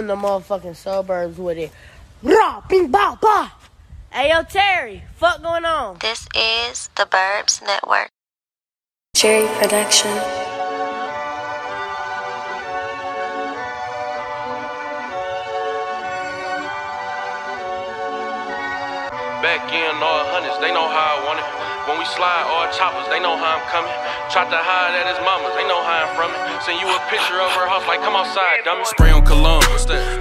in the motherfucking suburbs with it. Rah, bing, bah, bah. Hey, yo, Terry, fuck going on? This is the Burbs Network. Cherry Production. Back in all hundreds, they know how I want it. When we slide all choppers, they know how I'm coming. Tried to hide at his mama's, they know how I'm from it. Send you a picture of her house, like come outside, dummy. Spray on cologne,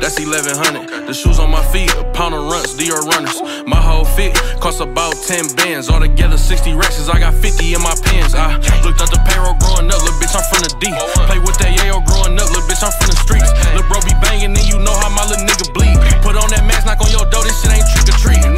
that's 1100. The shoes on my feet, a pound of runts, Dior runners. My whole fit cost about 10 bands. Altogether 60 racks, I got 50 in my pants. I looked at the payroll growing up, little bitch, I'm from the D. Play with that yayo growing up, little bitch, I'm from the streets. Little bro be banging, and you know how my little nigga bleed. Put on that mask, knock on your door, this shit ain't trick or treat.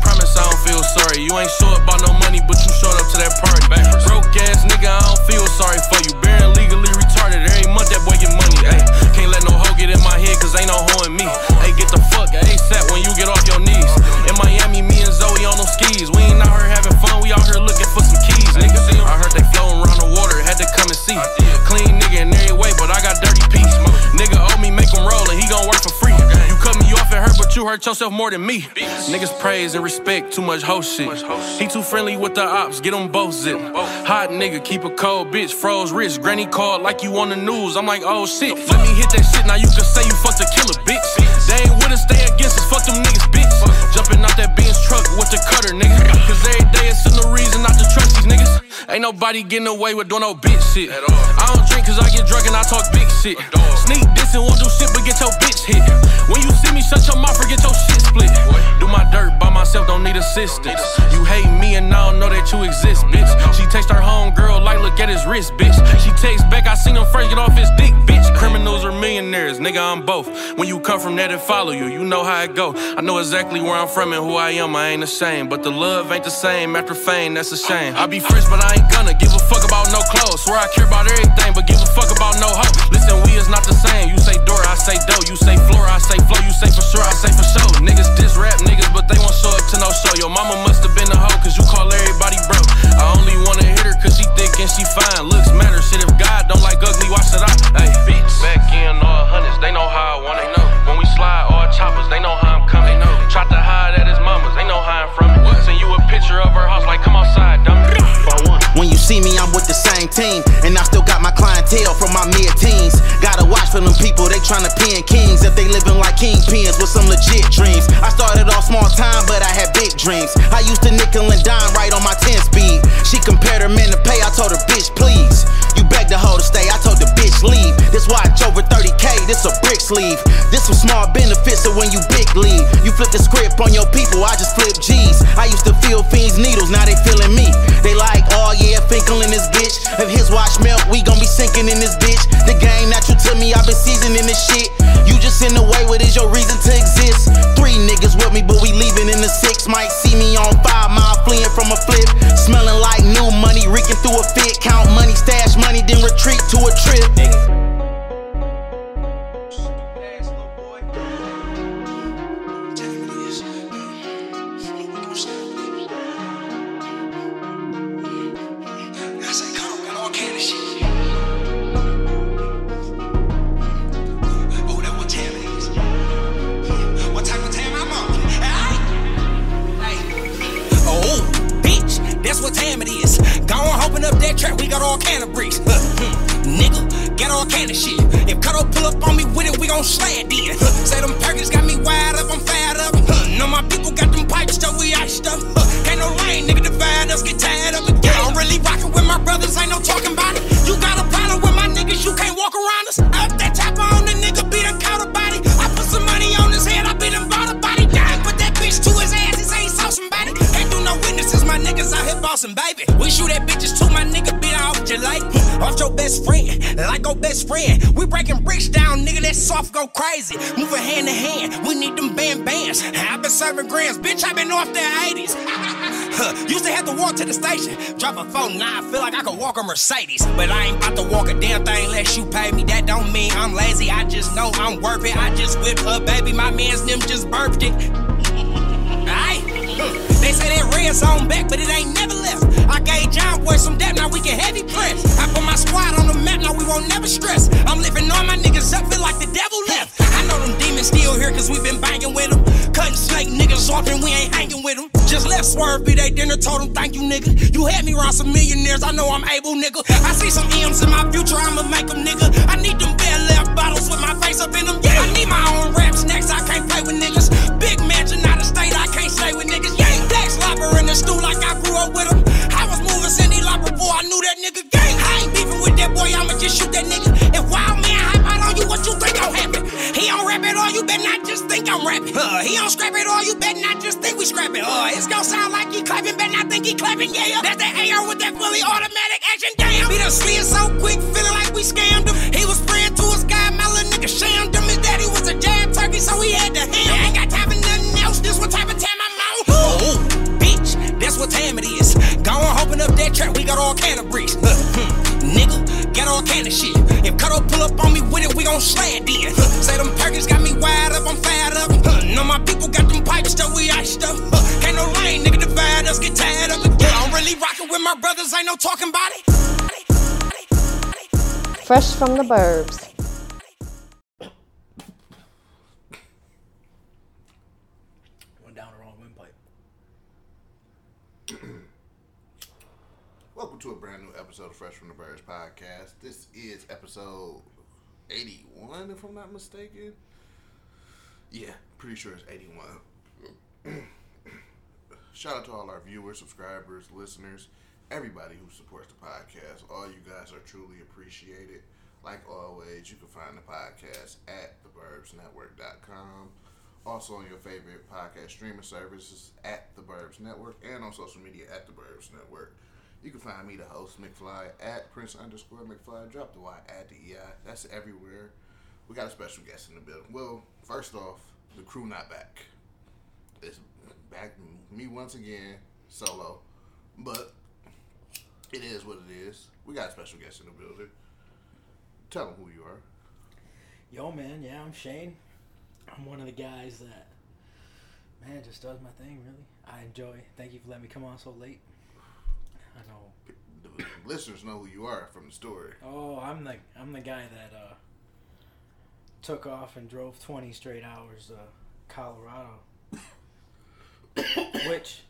Promise I don't feel sorry. You ain't sure about no money, but you showed up to that party. Broke ass nigga, I don't feel sorry for you. Bearing legally retarded, every month that boy get money. Ayy, can't let no hoe get in my head, cause ain't no hoe in me. Hey, get the fuck ASAP when you get off your knees. In Miami, me and Zoe on them skis. We ain't out here having fun, we out here looking for some keys, nigga. I heard they floating around the water, had to come and see. Clean nigga in every way, but I got dirty peace. Nigga owe me, make him roll, and he gon' work for free. You cut me off, it hurt, but you hurt yourself more than me. Niggas praise and respect, too much hoe shit. He too friendly with the ops, get them both zip. Hot nigga, keep a cold bitch, froze wrist. Granny called like you on the news. I'm like, oh shit. Let me hit that shit, now you can say you fucked a killer, bitch. They ain't with us, they against us, fuck them niggas, bitch. Jumping out that Benz truck with the cutter, nigga. Cause every day it's no reason not to trust these niggas. Ain't nobody getting away with doing no bitch shit. I don't drink cause I get drunk and I talk big shit. Sneak this and won't do shit but get your bitch hit. When you see me, shut your mouth or get your shit split. Do my dirt by myself, don't need assistance. You hate me and I don't know that you exist, bitch. She text her home girl like, look at his wrist, bitch. She takes back, I seen him first get off his dick, bitch. Criminals or millionaires, nigga, I'm both. When you come from that and follow you, you know how it go. I know exactly where I'm from and who I am, I ain't ashamed. But the love ain't the same after fame, that's a shame. I be fresh, but I ain't gonna give a fuck about no clothes. Swear I care about everything, but give a fuck about no hoe. Listen, we is not the same. You say door, I say dough. You say floor, I say flow. You say for sure, I say for sure. Niggas diss rap niggas, but they won't show up to no show. Your mama must have been a hoe, cause you call everybody bro. I only wanna hit her cause she thick and she fine. Looks matter, shit. If God don't like ugly, why should I? Hey, bitch. Back in all hundreds, they know how I want it. When we slide all choppers, they know how I'm coming. Tried to hide at his mama's, know how I'm from it. Send you a picture of her house, like come outside, see me, I'm with the same team. And I still got my clientele from my mid teens. Gotta watch for them people, they tryna pin kings. If they living like kingpins with some legit dreams. I started off small time, but I had big dreams. I used to nickel and dime right on my 10 speed. She compared her man to pay, I told her, bitch, please. You begged the hoe to stay, I told the bitch, leave. This watch over 30k, this a brick sleeve. This some small benefits, so when you big leave, you flip the script on your people, I just flip G's. I used to feel fiends needles, now they feeling me. They like, oh yeah, In this bitch. If his watch melt, we gon' be sinking in this bitch. The game that you to me, I've been seasoning this shit. You just in the way, what is your reason to exist? Three niggas with me, but we leaving in the six. Might see me on five mile, fleeing from a flip. Smelling like new money, reeking through a fit. Count money, stash money, then retreat to a trip. I've been serving grams, bitch, i been off the 80s. Huh, Used to have to walk to the station. Drop a phone, now I feel like I could walk a Mercedes. But I ain't about to walk a damn thing unless you pay me. That don't mean I'm lazy, I just know I'm worth it. I just whipped her, baby, my man's them just burped it. Aight. They say that red's on back, but it ain't never left. I gave John Boy some depth, now we can heavy press. I put my squad on the map, now we won't never stress. I'm lifting all my niggas up, feel like the devil left. I still here cause we been banging with them. Cutting snake niggas off and we ain't hanging with them. Just left Swerve be they dinner, told him thank you, nigga. You had me around some millionaires, I know I'm able, nigga. I see some M's in my future, I'ma make them, nigga. I need them bare left bottles with my face up in them. Yeah. I need my own rap snacks, I can't play with niggas. Big mansion out of state, I can't stay with niggas. Yeah, Dex Lopper in the stool like I grew up with him. I was moving Cindy Lauper, boy, I knew that nigga gang. I ain't beefing with that boy, I'ma just shoot that nigga. If wild man hype out on you, what you think gon' happen? He don't rap at all, you better not just think I'm rapping. Uh, he don't scrap at all, you better not just think we scrapping. Uh, it's gon' sound like he clapping, better not think he clapping. Yeah, that's that AR with that fully automatic action. Damn, he done slid so quick, feeling like we scammed him. He was spraying to his guy, my little nigga shammed him. His daddy was a jab turkey, so he had to ham. I ain't got time for nothing else. This what type of time I'm on. Oh, bitch, that's what time it is. Go on, open up that trap, we got all kind of. Huh, Nigga, got all kind of shit. If Cuddle pull up on me with it, we gon' slide in. Huh, Say them Perkins got me wired up, I'm fired up. Huh, Know my people got them pipes stuff, we iced up. Huh, Can't no lane, nigga divide us, get tired of it. I'm really rockin' with my brothers, ain't no talking about it. Fresh from the burbs. Went down the wrong windpipe. Welcome to a brand new episode of Fresh from the Burbs podcast. Is episode 81, if I'm not mistaken. Yeah, pretty sure it's 81. Shout out to all our viewers, subscribers, listeners, everybody who supports the podcast. All you guys are truly appreciated. Like always, you can find the podcast at theburbsnetwork.com. Also on your favorite podcast streaming services at The Burbs Network and on social media at The Burbs Network. You can find me, the host, McFlei, at Prince underscore McFlei. Drop the Y, at the EI. That's everywhere. We got a special guest in the building. Well, first off, the crew not back. It's back me once again, solo. But it is what it is. We got a special guest in the building. Tell them who you are. Yo, man, yeah, I'm Shane. I'm one of the guys that, man, just does my thing, really. I enjoy. Thank you for letting me come on so late. I know. The listeners know who you are from the story. Oh, I'm the I'm the guy that uh, took off and drove 20 straight hours to Colorado. Which,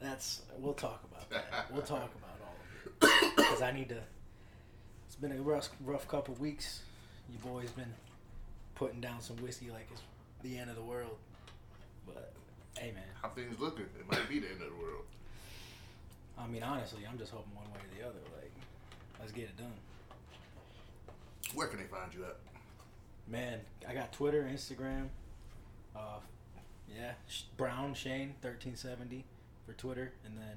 that's we'll talk about that. We'll talk about all of it because I need to. It's been a rough rough couple weeks. You boys been putting down some whiskey like it's the end of the world. But hey, man. How things looking? It might be the end of the world. I mean, honestly, I'm just hoping one way or the other. Like, let's get it done. Where can they find you at? Man, I got Twitter, Instagram. Uh, yeah, Brown Shane thirteen seventy for Twitter, and then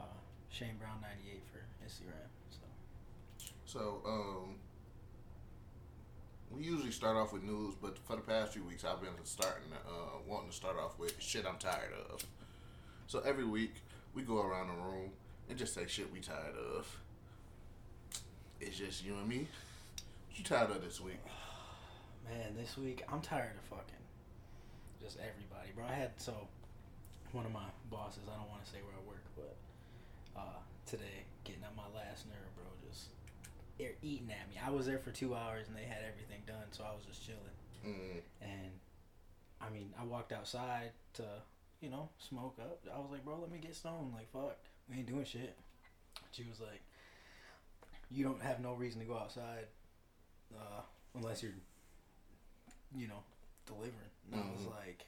uh, Shane Brown ninety eight for Instagram. So So, um, we usually start off with news, but for the past few weeks, I've been starting, uh, wanting to start off with shit I'm tired of. So every week, we go around the room and just say shit we tired of. It's just you and me. What you tired of this week? man, this week I'm tired of fucking just everybody, bro. I had so one of my bosses. I don't want to say where I work, but uh, today getting on my last nerve, bro. Just they're eating at me. I was there for two hours and they had everything done, so I was just chilling. Mm, And I mean, I walked outside to, you know, smoke up. I was like, bro, let me get stoned. Like, fuck, we ain't doing shit. She was like, you don't have no reason to go outside uh, unless you're, you know, delivering. And I was like,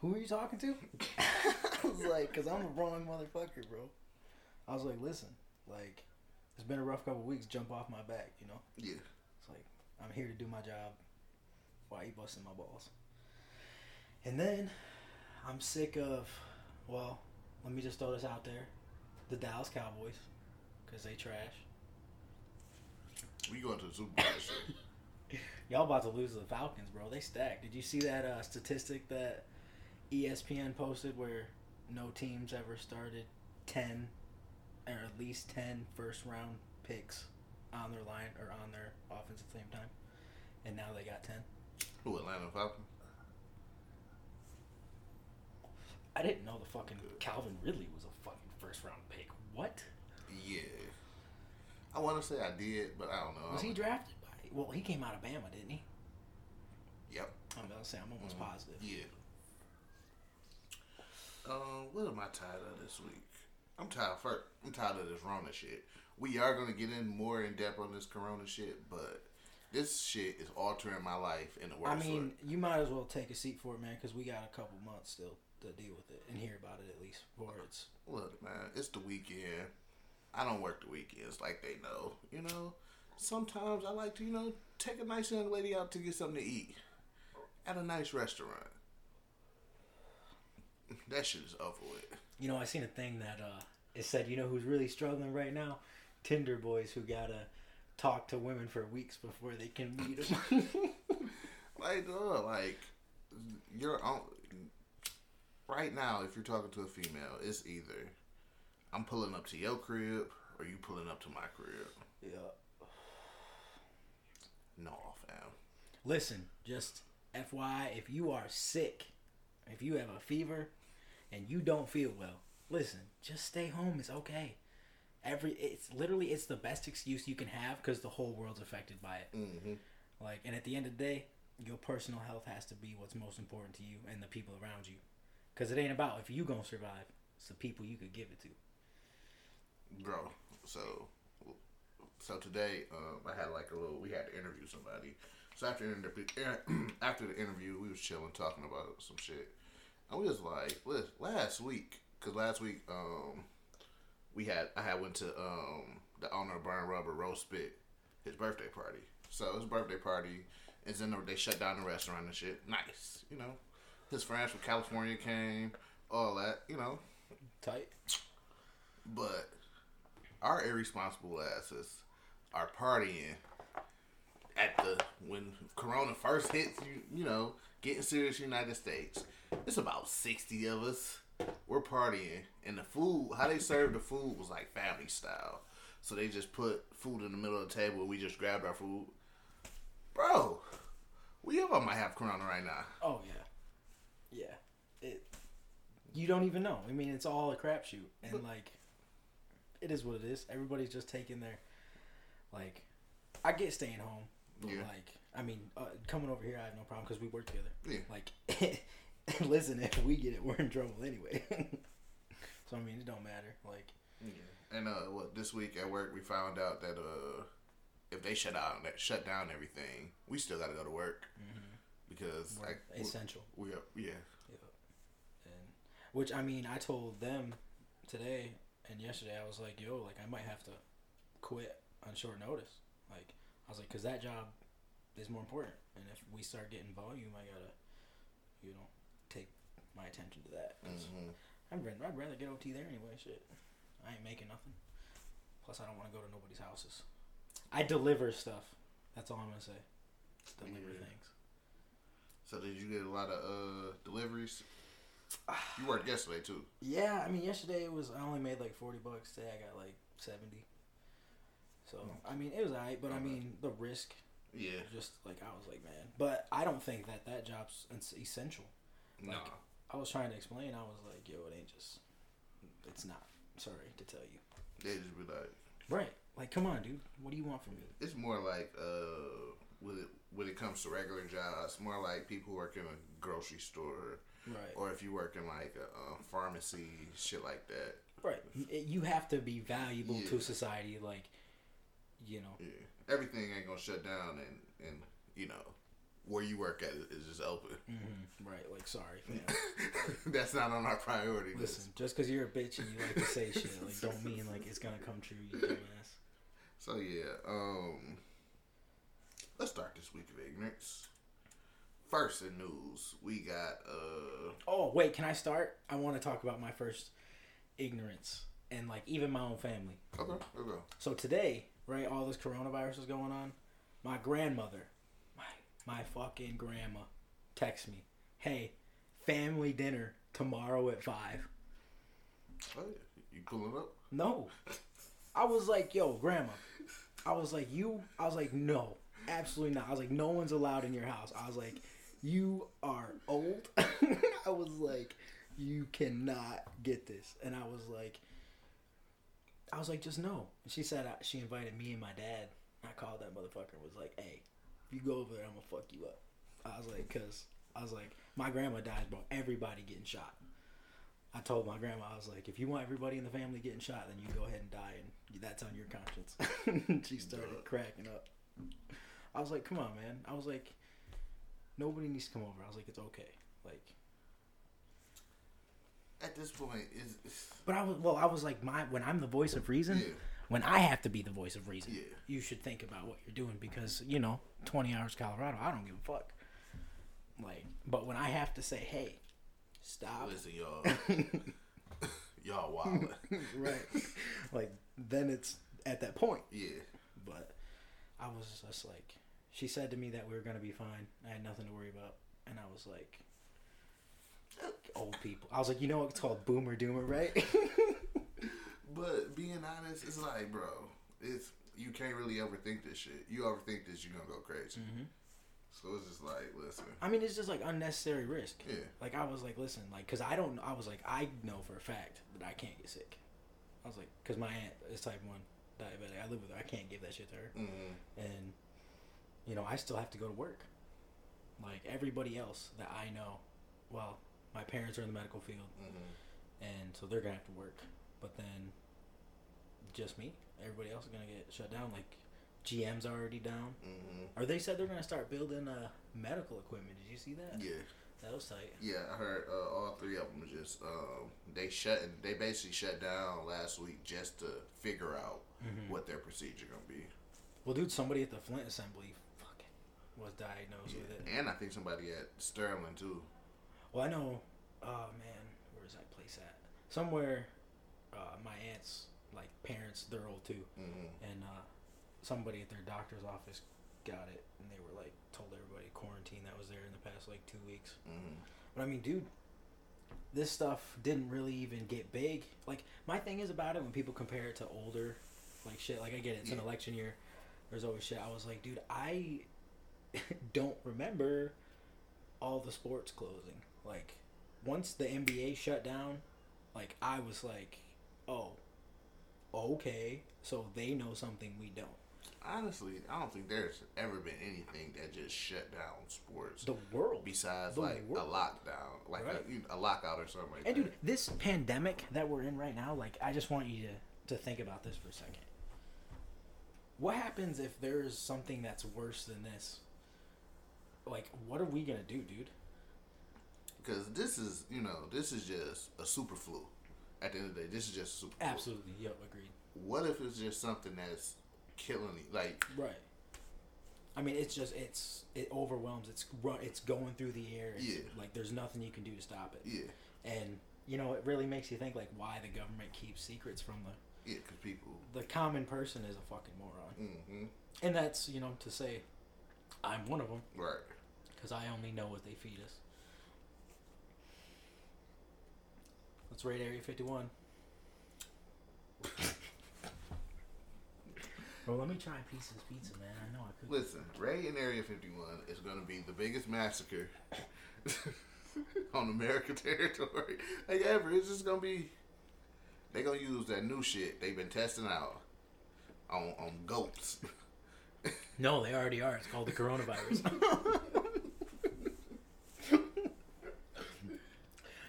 who are you talking to? I was like, because I'm a wrong motherfucker, bro. I was like, listen, like, it's been a rough couple weeks. Jump off my back, you know? yeah. It's like I'm here to do my job. Why you busting my balls? And then I'm sick of. Well, let me just throw this out there: the Dallas Cowboys, because they trash. We going to the Super Bowl. Y'all about to lose to the Falcons, bro. They stacked. Did you see that uh, statistic that ESPN posted where no teams ever started ten or at least 10 first round picks on their line or on their offense at the same time, and now they got ten. Who, Atlanta Falcons? I didn't know the fucking Calvin Ridley was a fucking first round pick. What Yeah. I want to say I did, but I don't know. was he drafted by? Well, he came out of Bama, didn't he? Yep. I'm gonna say I'm almost positive. Yeah. Um, what am I tired of this week? I'm tired. First, I'm tired of this Rona shit. We are gonna get in more in depth on this Corona shit, but this shit is altering my life in the world. I mean, you might as well take a seat for it, man, because we got a couple months still to deal with it and hear about it at least before it's. Look, man, it's the weekend. I don't work the weekends like they know. You know, sometimes I like to, you know, take a nice young lady out to get something to eat at a nice restaurant. That shit is over with. You know, I seen a thing that uh, it said, you know, who's really struggling right now? Tinder boys who gotta talk to women for weeks before they can meet them. Like, uh, like you're on right now. If you're talking to a female, it's either I'm pulling up to your crib or you pulling up to my crib. yeah. No, fam. Listen, just FYI, if you are sick, if you have a fever, and you don't feel well, listen, just stay home. It's okay. Every it's literally it's the best excuse you can have because the whole world's affected by it. Mm-hmm. Like, and at the end of the day, your personal health has to be what's most important to you and the people around you. Because it ain't about if you gonna survive; it's the people you could give it to. bro. So, so today, um, I had like a little. We had to interview somebody. So after interview, after the interview, we was chilling, talking about some shit, and we was like, "Listen, last week, cause last week, um, we had I had went to um the owner of Burn Rubber Roast Spit, his birthday party. So his birthday party is in the, they shut down the restaurant and shit. Nice, you know. His friends from California came, all that, you know. Tight. But our irresponsible asses are partying at the when Corona first hits you, you know, getting serious United States. It's about sixty of us. We're partying, and the food, how they served the food was like family style. So they just put food in the middle of the table, and we just grabbed our food. Bro, we all might have Corona right now. Oh yeah, yeah. It. You don't even know. I mean, it's all a crapshoot, and like, it is what it is. Everybody's just taking their, like, I get staying home, but Yeah. like, I mean, uh, coming over here, I have no problem because we work together. Yeah. Like, listen, if we get it, we're in trouble anyway. so I mean, it don't matter. Like, Yeah. And uh, what this week at work we found out that uh, if they shut down that shut down everything, we still got to go to work because we're we- essential. We are, yeah. and which I mean, I told them today and yesterday. I was like, "Yo, like I might have to quit on short notice." Like I was like, "Cause that job is more important, and if we start getting volume, I gotta, you know, take my attention to that. Mhm. I'd rather, I'd rather get OT there anyway. Shit, I ain't making nothing. Plus, I don't want to go to nobody's houses. I deliver stuff. That's all I'm gonna say. Deliver Yeah. things. So did you get a lot of uh, deliveries? You worked yesterday too. Yeah, I mean, yesterday it was I only made like forty bucks. Today I got like seventy. So I mean, it was alright, but I mean, the risk, Yeah. just like I was like, man. But I don't think that that job's es- essential. No. Like, I was trying to explain. I was like, yo, it ain't just. It's not. Sorry to tell you. They just be like, Right. Like, come on, dude. What do you want from me? it's more like uh, when it when it comes to regular jobs, more like people who work in a grocery store, Right. or if you work in like a, uh pharmacy, shit like that. Right. You have to be valuable Yeah. to society. Like, you know. Yeah, everything ain't gonna shut down, and and you know where you work at is just open. hmm Right. Like, sorry. That's not on our priority list. Listen, just because you're a bitch and you like to say shit, like, don't mean like it's gonna come true, you dumbass. So yeah, um, let's start this week of ignorance. First in news, we got uh, Oh wait, can I start? I want to talk about my first ignorance and like even my own family. okay, okay, So today, right, all this coronavirus is going on. My grandmother, my my fucking grandma, texts me, "Hey, family dinner tomorrow at 5. oh, yeah. you pulling up? No, I was like, "Yo, grandma," I was like, "You," I was like, "No, absolutely not." I was like, "No one's allowed in your house." I was like, "You are old." I was like, "You cannot get this," and I was like. I was like, just no. And she said uh, she invited me and my dad. I called that motherfucker and was like, hey, if you go over there, I'm gonna fuck you up. I was like, cause I was like, my grandma dies, bro. Everybody getting shot. I told my grandma, I was like, if you want everybody in the family getting shot, then you go ahead and die, and that's on your conscience. she started cracking up. I was like, come on, man. I was like, nobody needs to come over. I was like, it's okay. Like, At this point, is but I was well. I was like, my when I'm the voice of reason, Yeah. when I have to be the voice of reason, Yeah. you should think about what you're doing because you know, 20 hours Colorado, I don't give a fuck. Like, but when I have to say, hey, stop, listen, y'all, y'all wild. right? like, then it's at that point. Yeah, But I was just like, she said to me that we were gonna be fine. I had nothing to worry about, and I was like, old people. I was like, you know what? It's called boomer doomer, right? but being honest, it's like, bro, it's you can't really overthink this shit. You overthink this, you're gonna go crazy. Mm-hmm. So it's just like, listen, I mean, it's just like unnecessary risk. Yeah. Like I was like, listen, like, cause I don't. I was like, I know for a fact that I can't get sick. I was like, cause my aunt is type one diabetic. I live with her. I can't give that shit to her. mm and you know I still have to go to work. Like everybody else that I know, well, my parents are in the medical field, Mhm. and so they're gonna have to work. But then, just me. Everybody else is gonna get shut down. Like GM's already down. hmm Or they said they're gonna start building uh, medical equipment. Did you see that? yeah, That was tight. yeah. I heard uh, all three of them just um, they shut. They basically shut down last week just to figure out Mm-hmm. what their procedure gonna be. Well, dude, somebody at the Flint Assembly, was diagnosed with it. And I think somebody at Sterling too. Well, I know. Oh man, where's that place at? Somewhere. Uh, my aunt's like parents, they're old too, hmm and uh, somebody at their doctor's office got it, and they were like told everybody quarantine that was there in the past like two weeks. hmm But I mean, dude, this stuff didn't really even get big. Like my thing is about it when people compare it to older, like shit. Like I get it, it's an election year. There's always shit. I was like, dude, I don't remember all the sports closing. Like once the NBA shut down, like I was like, oh, okay, so they know something we don't. Honestly, I don't think there's ever been anything that just shut down sports The world, besides the like world. a lockdown, like Right. a, a lockout or something like And that. dude, this pandemic that we're in right now, like I just want you to to think about this for a second. What happens if there's something that's worse than this? Like, what are we gonna do, dude? Because this is, you know, this is just a super flu. At the end of the day, this is just a super flu. Absolutely, yep, agreed. What if it's just something that's killing you? Like, Right. I mean, it's just it's it overwhelms. It's run. It's going through the air. It's, Yeah. Like there's nothing you can do to stop it. yeah, And you know, it really makes you think like why the government keeps secrets from the yeah, because people. the common person is a fucking moron. Mm hmm And that's you know to say, I'm one of them. Right. Because I only know what they feed us. Let's rate Area 51. Bro, let me try a piece of this pizza, man. I know I could. Listen, Ray in Area 51 is going to be the biggest massacre on American territory like ever. It's just going to be. They're going to use that new shit they've been testing out on, on goats. No, they already are. It's called the coronavirus.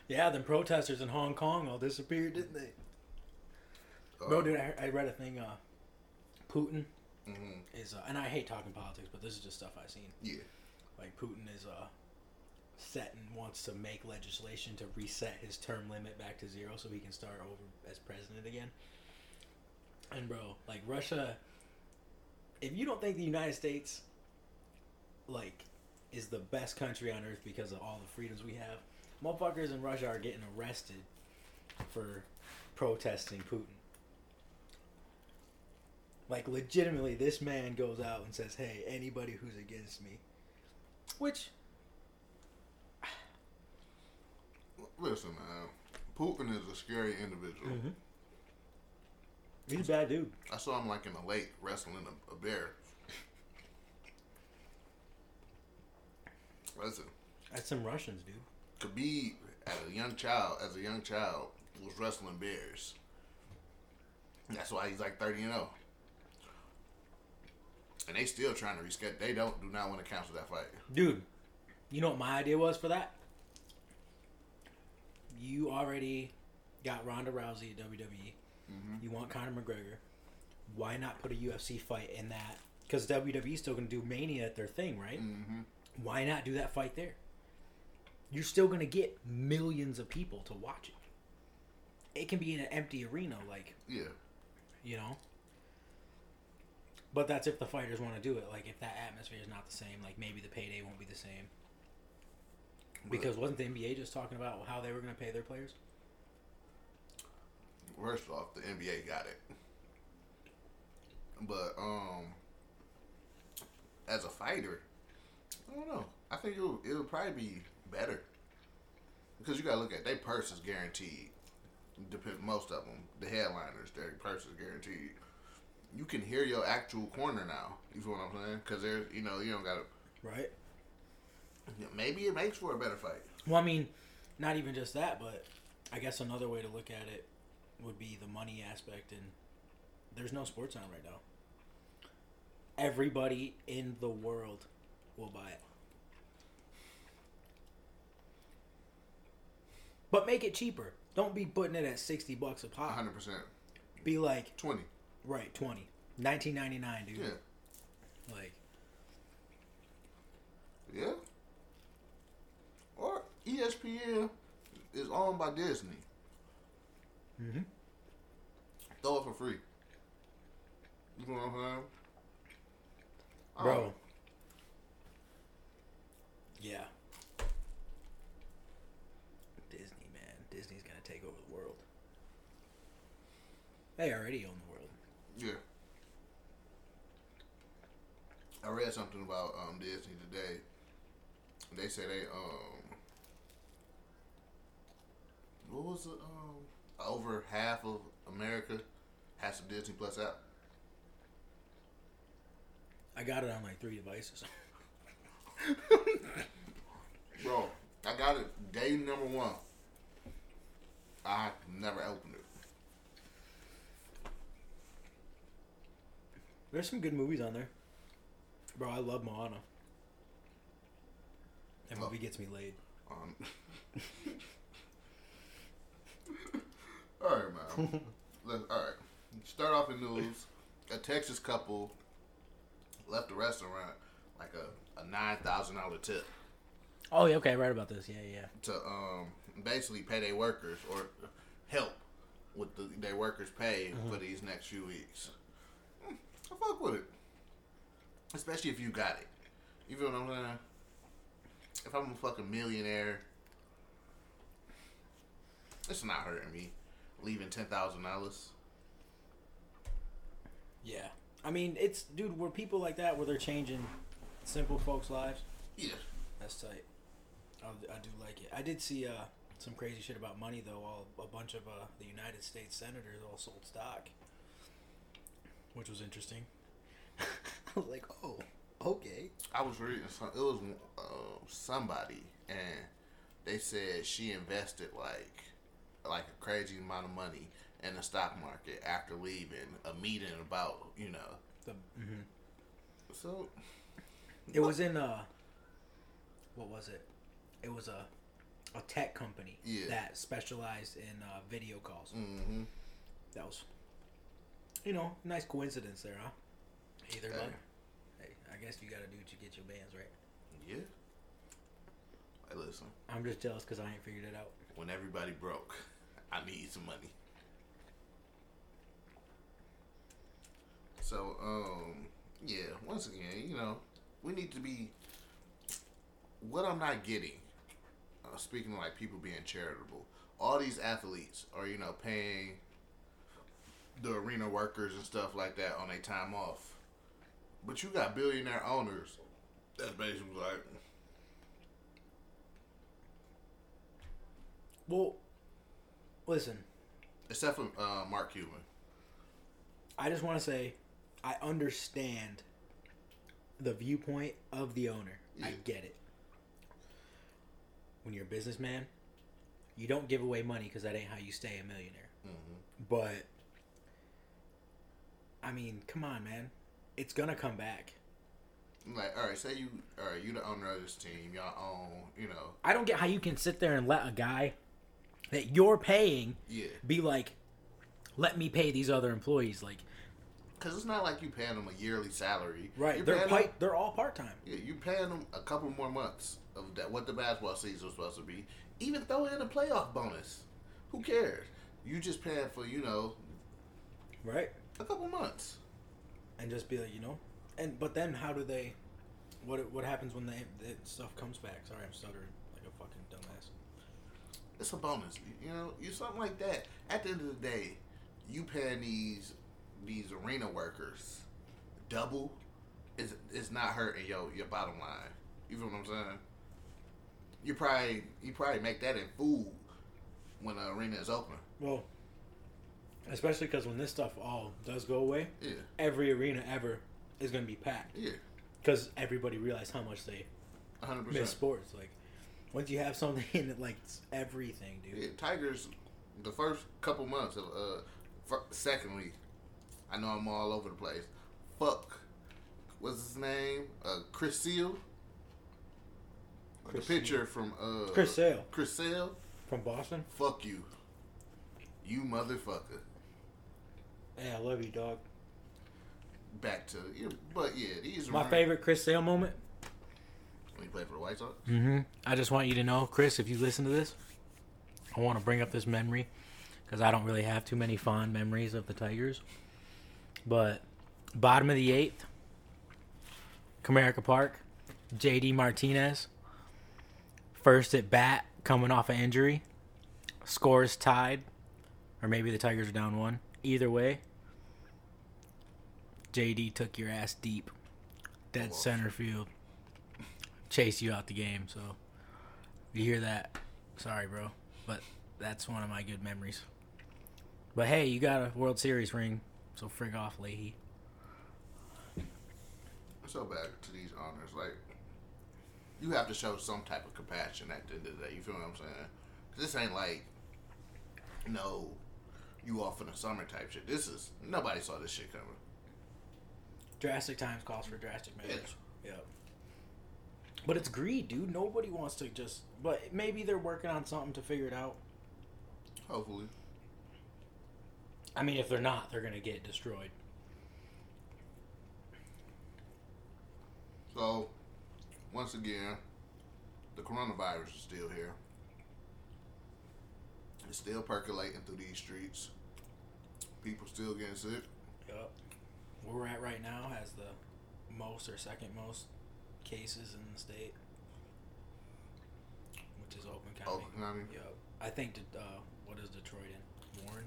Yeah, them protesters in Hong Kong all disappeared, didn't they? Bro, dude, I, I read a thing. Uh, Putin hmm is, uh, and I hate talking politics, but this is just stuff I've seen. Yeah. like Putin is uh set and wants to make legislation to reset his term limit back to zero so he can start over as president again. And bro, like Russia if you don't think the United States like is the best country on earth because of all the freedoms we have, motherfuckers in Russia are getting arrested for protesting Putin. Like legitimately this man goes out and says, "Hey, anybody who's against me which Listen, man. Putin is a scary individual. Mm-hmm. he's a bad dude. I saw him like in a lake wrestling a, a bear. Listen, That's some Russians, dude. Khabib, as a young child, as a young child, was wrestling bears. That's why he's like thirty and zero. And they still trying to reschedule. They don't do not want to cancel that fight. Dude, You know what my idea was for that? You already got Ronda Rousey at WWE. You want Conor McGregor. Why not put a UFC fight in that? Because WWE's still going to do Mania at their thing, right? Mm-hmm. Why not do that fight there? You're still going to get millions of people to watch it. It can be in an empty arena, like, Yeah. you know? But that's if the fighters want to do it. Like, if that atmosphere is not the same, like, maybe the payday won't be the same. Because wasn't the NBA just talking about how they were going to pay their players? First off, the NBA got it. But um, as a fighter, I don't know. I think it'll it'll probably be better because you gotta look at their purse is guaranteed. Depend most of them, the headliners, their purse is guaranteed. You can hear your actual corner now. You feel what I'm saying? Because there's you know you don't gotta. Right. Maybe it makes for a better fight. Well, I mean, not even just that, but I guess another way to look at it would be the money aspect. And there's no sports on right now. Everybody in the world will buy it. But make it cheaper. Don't be putting it at 60 bucks a pop. 100 percent, Be like, twenty. right, 20. 19.99, dude. Yeah, Like, yeah. Or ESPN is owned by Disney. Mm Mhm. Throw it for free. You know what I'm saying? bro. Oh, Yeah. Disney, man. Disney's gonna take over the world. They already own the world. yeah. I read something about um, Disney today. They say they um, what was it? Um, over half of America has a Disney Plus app. I got it on like three devices. Bro, I got it day number one. I never opened it. There's some good movies on there. Bro, I love Moana. That Oh. movie gets me laid. Um, all right, man. Let's, all right. Start off in news. A Texas couple left a restaurant like a, a nine thousand dollar tip Oh, yeah, okay, I read about this. Yeah, yeah. to um basically pay their workers or help with the, their workers' pay for these next few weeks. Fuck with it, especially if you got it. You feel what I'm saying? If I'm a fucking millionaire, it's not hurting me leaving ten thousand dollars. Yeah. I mean, it's, dude, were people like that where they're changing simple folks' lives? Yeah, That's tight. I, I do like it. I did see uh, some crazy shit about money though. All a bunch of uh, the United States senators all sold stock, which was interesting. I was like, oh, okay. I was reading some. It was uh, somebody, and they said she invested like like a crazy amount of money in the stock market after leaving a meeting about you know. The, mhm. So It was in uh, what was it? It was a a tech company Yeah. that specialized in uh, video calls. Mm-hmm. That was, you know, nice coincidence there, huh? Either Hey. but. Hey, I guess you got to do what you get your bands right. yeah. Hey, listen. I'm just jealous because I ain't figured it out. When everybody broke, I need some money. So, um, yeah. Once again, you know, we need to be. What I'm not getting, uh, speaking of like people being charitable, all these athletes are you know paying the arena workers and stuff like that on their time off, but you got billionaire owners that's basically like, Well, listen, except for uh, Mark Cuban. I just want to say I understand the viewpoint of the owner. I get it. When you're a businessman, you don't give away money because that ain't how you stay a millionaire. But, I mean, come on, man. It's to come back. Like, all right, say you, all right, you the owner of this team, y'all own, you know, I don't get how you can sit there and let a guy that you're paying yeah, be like, let me pay these other employees. Like, because it's not like you paying them a yearly salary, right? You're They're pi- them, they're all part time. yeah, you paying them a couple more months of that what the basketball season was supposed to be. Even throw in a playoff bonus. Who cares? You just paying for you know Right. a couple months. And just be like, you know, and but then how do they? What what happens when they the stuff comes back? Sorry, I'm stuttering like a fucking dumbass. It's a bonus. You know, you something like that. At the end of the day, you paying these these arena workers double is is not hurting your your bottom line. You feel what I'm saying? You probably you probably make that in food when the arena is open. Well, especially because when this stuff all does go away, Yeah, every arena ever is gonna be packed yeah, because everybody realized how much they hundred miss percent. sports. Like, once you have something in it, like it's everything, dude. Yeah, Tigers, the first couple months of uh, fir- secondly, I know I'm all over the place. Fuck, what's his name? Uh, Chris Seal. Chris the pitcher from uh, Chris Sale Chris Sale. from Boston. Fuck you, you motherfucker. Hey, I love you, dog. Back to you, but yeah, these My run- favorite Chris Sale moment. when he played for the White Sox. Mm-hmm. I just want you to know, Chris, if you listen to this, I want to bring up this memory because I don't really have too many fond memories of the Tigers. But bottom of the eighth, Comerica Park, JD Martinez, first at bat, coming off an injury, scores tied, or maybe the Tigers are down one. Either way, JD took your ass deep, dead center field chase you out the game. So you hear that, sorry, bro, but that's one of my good memories. But hey, you got a World Series ring, so frig off, Leahy. So back to these honors, like you have to show some type of compassion at the end of the day. You feel what I'm saying? 'Cause this ain't like no, you off in the summer type shit. This is nobody saw this shit coming. Drastic times calls for drastic measures. Yep. But it's greed, dude. Nobody wants to just. But maybe they're working on something to figure it out. Hopefully, I mean, if they're not, they're gonna get destroyed. so once again, the coronavirus is still here. It's still percolating through these streets. People still getting sick. Yep. Where we're at right now has the most or second most cases in the state, which is Oakland County. Oakland County, Yep. I think that uh, what is Detroit in? Warren,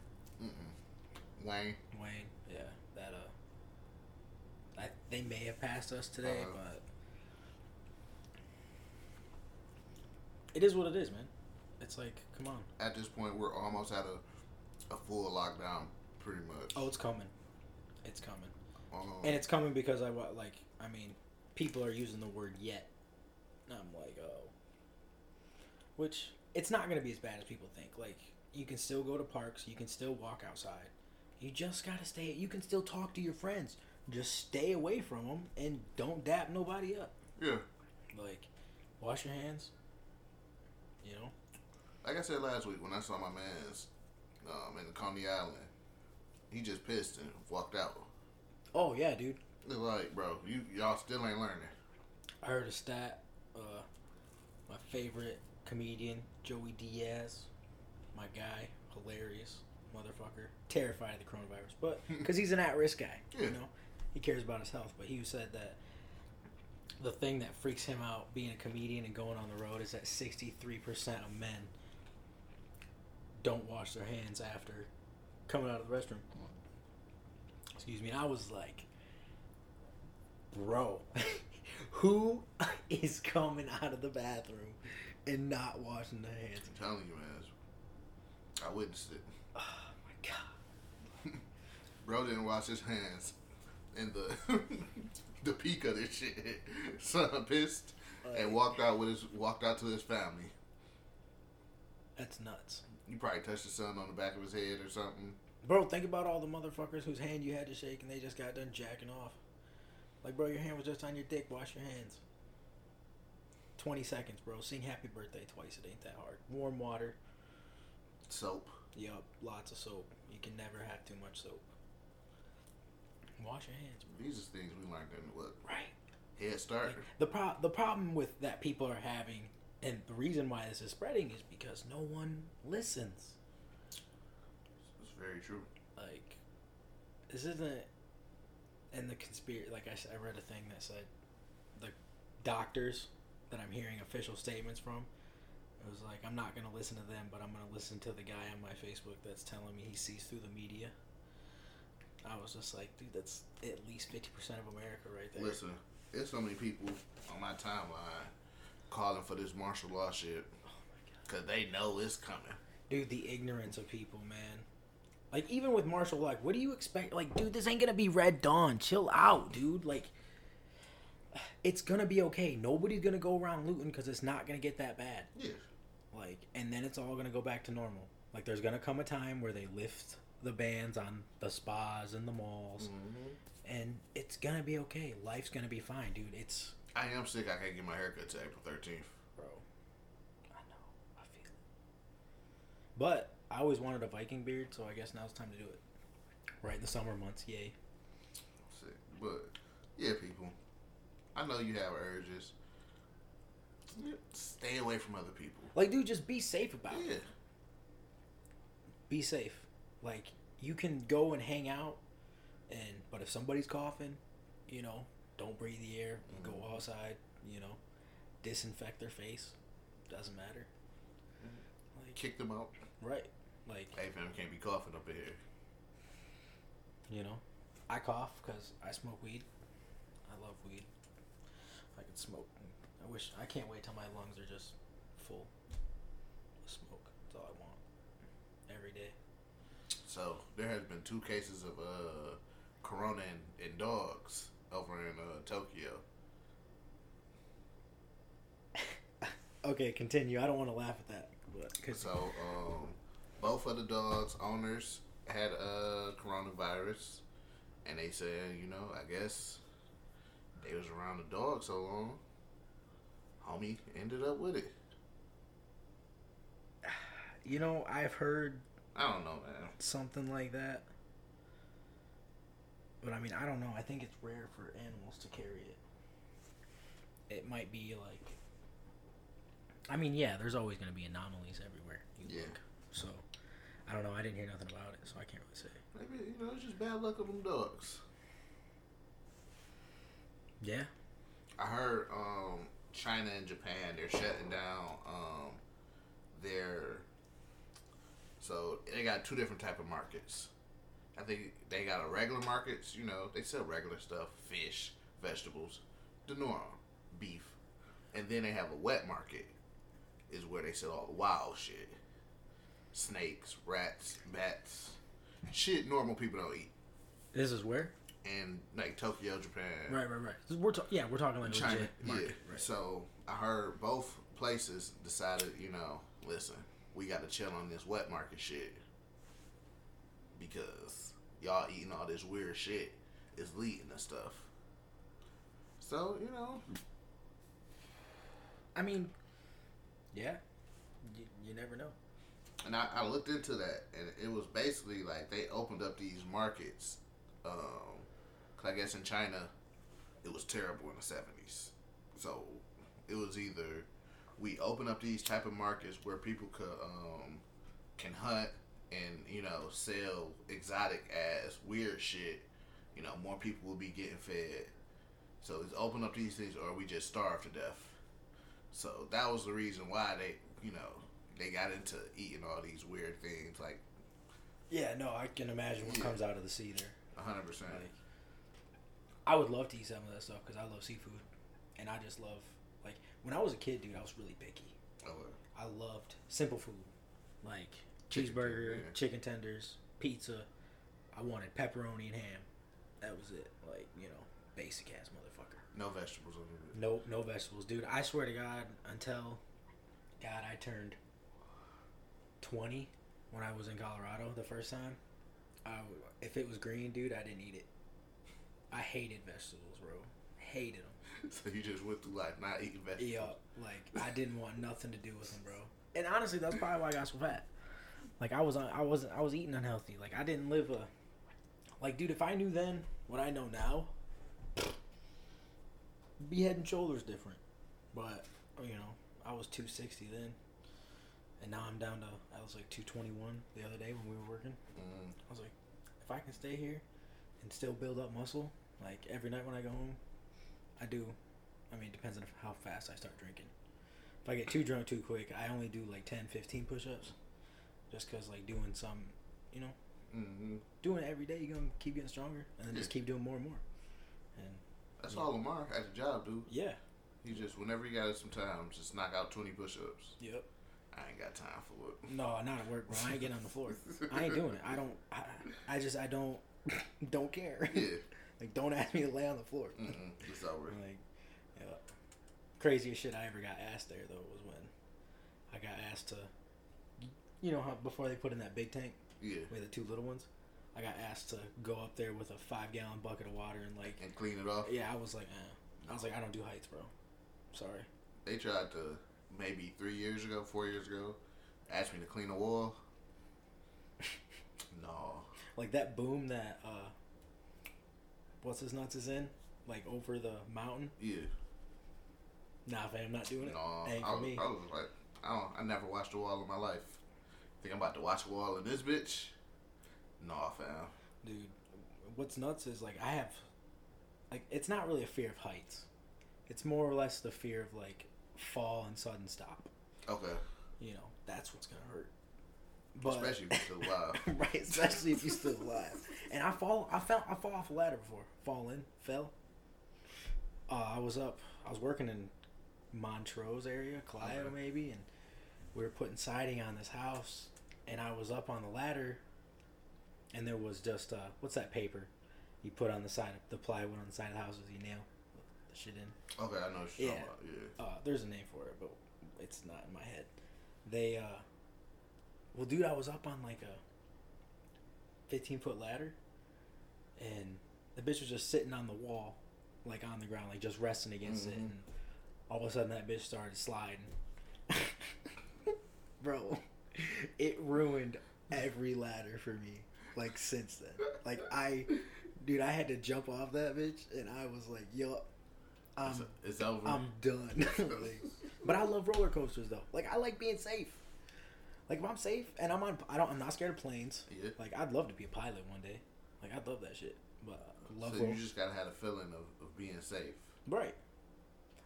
Wayne. Wayne. Yeah, that uh, I, they may have passed us today, Uh-huh. but it is what it is, man. It's like, come on. At this point, we're almost at a a full lockdown, pretty much. Oh, it's coming. It's coming. Um, And it's coming because I wa- like. I mean, people are using the word "yet." And I'm like, oh. Which it's not gonna be as bad as people think. Like, you can still go to parks. You can still walk outside. You just gotta stay. You can still talk to your friends. Just stay away from them and don't dap nobody up. yeah. Like, wash your hands. You know. Like I said last week when I saw my man's um, in the Coney Island, he just pissed and walked out. Oh yeah, dude. Like, bro, you y'all still ain't learning. I heard a stat. Uh, my favorite comedian, Joey Diaz, my guy, hilarious motherfucker, terrified of the coronavirus, but because he's an at-risk guy, Yeah. you know, he cares about his health. But he said that the thing that freaks him out being a comedian and going on the road is that sixty-three percent of men don't wash their hands after coming out of the restroom. Excuse me. And I was like, bro, who is coming out of the bathroom and not washing their hands? I'm telling you, man. I witnessed it. Oh my god. Bro didn't wash his hands in the the peak of this shit. Son pissed and walked out with his walked out to his family. That's nuts. You probably touched the son on the back of his head or something. Bro, think about all the motherfuckers whose hand you had to shake and they just got done jacking off. Like, bro, your hand was just on your dick. Wash your hands. 20 seconds, bro. Sing happy birthday twice. It ain't that hard. Warm water. Soap. Yup. Lots of soap. You can never have too much soap. Wash your hands, bro. These are things we learned in what Right. Head Start. Like, the pro- the problem with that people are having, and the reason why this is spreading is because no one listens. Very true. Like, this isn't. And the conspiracy, like I, I read a thing that said the doctors that I'm hearing official statements from. It was like I'm not gonna listen to them, but I'm gonna listen to the guy on my Facebook that's telling me he sees through the media. I was just like, dude, that's at least fifty percent of America right there. Listen, there's so many people on my timeline calling for this martial law shit oh because they know it's coming. dude the ignorance of people man like even with Marshall, like what do you expect like dude this ain't gonna be red dawn chill out dude like it's gonna be okay nobody's gonna go around looting because it's not gonna get that bad Yeah. like and then it's all gonna go back to normal like there's gonna come a time where they lift the bans on the spas and the malls mm-hmm. and it's gonna be okay life's gonna be fine dude it's I am sick. I can't get my haircut till April 13th. bro. I know. I feel it. But I always wanted a Viking beard, so I guess now's the time to do it. Right in the summer months, yay. Sick. But yeah, people, I know you have urges. Stay away from other people. Like, dude, just be safe about Yeah. it. Be safe. Like, you can go and hang out, and but if somebody's coughing, you know, don't breathe the air. Mm-hmm. Go outside. You know, disinfect their face. Doesn't matter. Mm-hmm. Like, Kick them out. right. Like, Hey, fam, can't be coughing up in here. You know, I cough because I smoke weed. I love weed. I can smoke, I wish. I can't wait till my lungs are just full of smoke. That's all I want. Every day. So there has been two cases of uh, corona in, in dogs over in uh, Tokyo. Okay, continue. I don't want to laugh at that, but cause So um, both of the dogs' owners had uh, coronavirus, and they said, you know, I guess they was around the dog so long, homie ended up with it. you know, I've heard I don't know, man. something like that. But I mean, I don't know. I think it's rare for animals to carry it. It might be like. I mean, yeah, there's always going to be anomalies everywhere you Yeah. look. So, I don't know. I didn't hear nothing about it, so I can't really say. Maybe you know it's just bad luck of them dogs. Yeah. I heard um, China and Japan they're shutting down um, their so they got two different type of markets. I think they got a regular markets, you know, they sell regular stuff, fish, vegetables, the normal, beef. And then they have a wet market is where they sell all the wild shit. Snakes, rats, bats, shit normal people don't eat. This is where? And like Tokyo, Japan. Right, right, right. We're ta- yeah, we're talking like China, market. yeah. Right. So I heard both places decided, you know, listen, we got to chill on this wet market shit because y'all eating all this weird shit is leading to stuff. So you know, I mean, yeah. You, you never know. And I, I looked into that, and it was basically like they opened up these markets. Um, I guess in China, it was terrible in the seventies. So it was either we open up these type of markets where people could um, can hunt and you know sell exotic as weird shit. You know, more people will be getting fed. So it's open up these things, or we just starve to death. So that was the reason why they, you know, they got into eating all these weird things, like Yeah, no, I can imagine what Yeah. comes out of the sea there. hundred percent. Like, I would love to eat some of that stuff because I love seafood, and I just love like when I was a kid, dude. I was really picky. Oh, I loved simple food, like Chicken cheeseburger, tender, yeah. chicken tenders, pizza. I wanted pepperoni and ham. That was it. Like you know, basic ass motherfucker. No vegetables. No, no vegetables, dude. I swear to God, until God, I turned twenty when I was in Colorado the first time. I, if it was green, dude, I didn't eat it. I hated vegetables, bro. Hated them. So you just went through life not eating vegetables. Yeah, like I didn't want nothing to do with them, bro. And honestly, that's probably why I got so fat. Like I was, on, I wasn't, I was eating unhealthy. Like I didn't live a, like dude, if I knew then what I know now, be head and shoulders different. But you know, I was two sixty then, and now I'm down to I was like two twenty one the other day when we were working. Mm, I was like, if I can stay here and still build up muscle, like every night when I go home, I do. I mean, it depends on how fast I start drinking. If I get too drunk too quick, I only do like 10, 15 push ups. Just because, like, doing some, you know, hmm doing it every day, you're going to keep getting stronger. And then just keep doing more and more. And That's all Lamar at the job, dude. yeah. He just whenever he got some time, just knock out twenty push-ups. Yep. I ain't got time for it. No, not at work, bro. I ain't getting on the floor. I ain't doing it. I don't, I, I just, I don't, don't care. Yeah. like, don't ask me to lay on the floor. Mm-mm. It's over. Like, yeah. Craziest shit I ever got asked there though was when I got asked to, you know how before they put in that big tank Yeah. with the two little ones, I got asked to go up there with a five gallon bucket of water and like, And clean it off. yeah, I was like, eh. I was like, I don't do heights, bro. Sorry. They tried to maybe three years ago, four years ago, asked me to clean a wall. no. Like that boom that uh, what's his nuts is in, like over the mountain. Yeah. Nah, fam, I'm not doing it. No. Ain't I for was, me. I was like, I don't. I never watched a wall in my life. Think I'm about to watch a wall in this bitch? No, fam. dude what's nuts is like i have like it's not really a fear of heights it's more or less the fear of like fall and sudden stop Okay. you know that's what's gonna hurt but Especially if you're still alive. right especially if you're still alive and i fall i fell i fall off a ladder before fall in fell uh, i was up i was working in montrose area clio Okay. maybe and we were putting siding on this house and i was up on the ladder and there was just uh, what's that paper you put on the side of the plywood on the side of the house as you nail the shit in. Okay, I know Yeah. Yeah. Uh, there's a name for it, but it's not in my head. They, uh, well, dude, I was up on like a 15 foot ladder, and the bitch was just sitting on the wall, like on the ground, like just resting against it, Mhm. and all of a sudden that bitch started sliding. Bro, it ruined every ladder for me. Like since then, like I, dude, I had to jump off that bitch, and I was like, "Yo, I'm It's, um, it's over. I'm done. Like, but I love roller coasters though. Like I like being safe. Like if I'm safe and I'm on, I don't. I'm not scared of planes. Yeah. Like I'd love to be a pilot one day. Like I'd love that shit. But I love so roller. you just gotta have a feeling of, of being safe. right.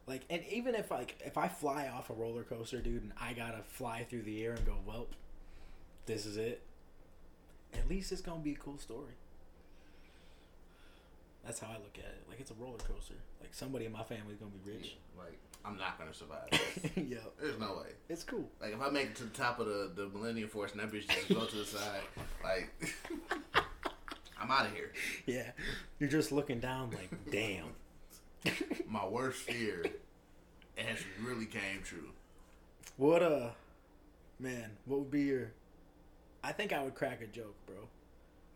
Like and even if like if I fly off a roller coaster, dude, and I gotta fly through the air and go, well, this is it. At least it's gonna be a cool story. That's how I look at it. Like it's a roller coaster. Like somebody in my family's gonna be rich. Like I'm not gonna survive. yeah, There's no way. It's cool. Like if I make it to the top of the, the Millennium Force and that bitch just go to the side, like I'm out of here. Yeah. You're just looking down like, damn. My worst fear has really came true. What uh man, what would be your I think I would crack a joke, bro.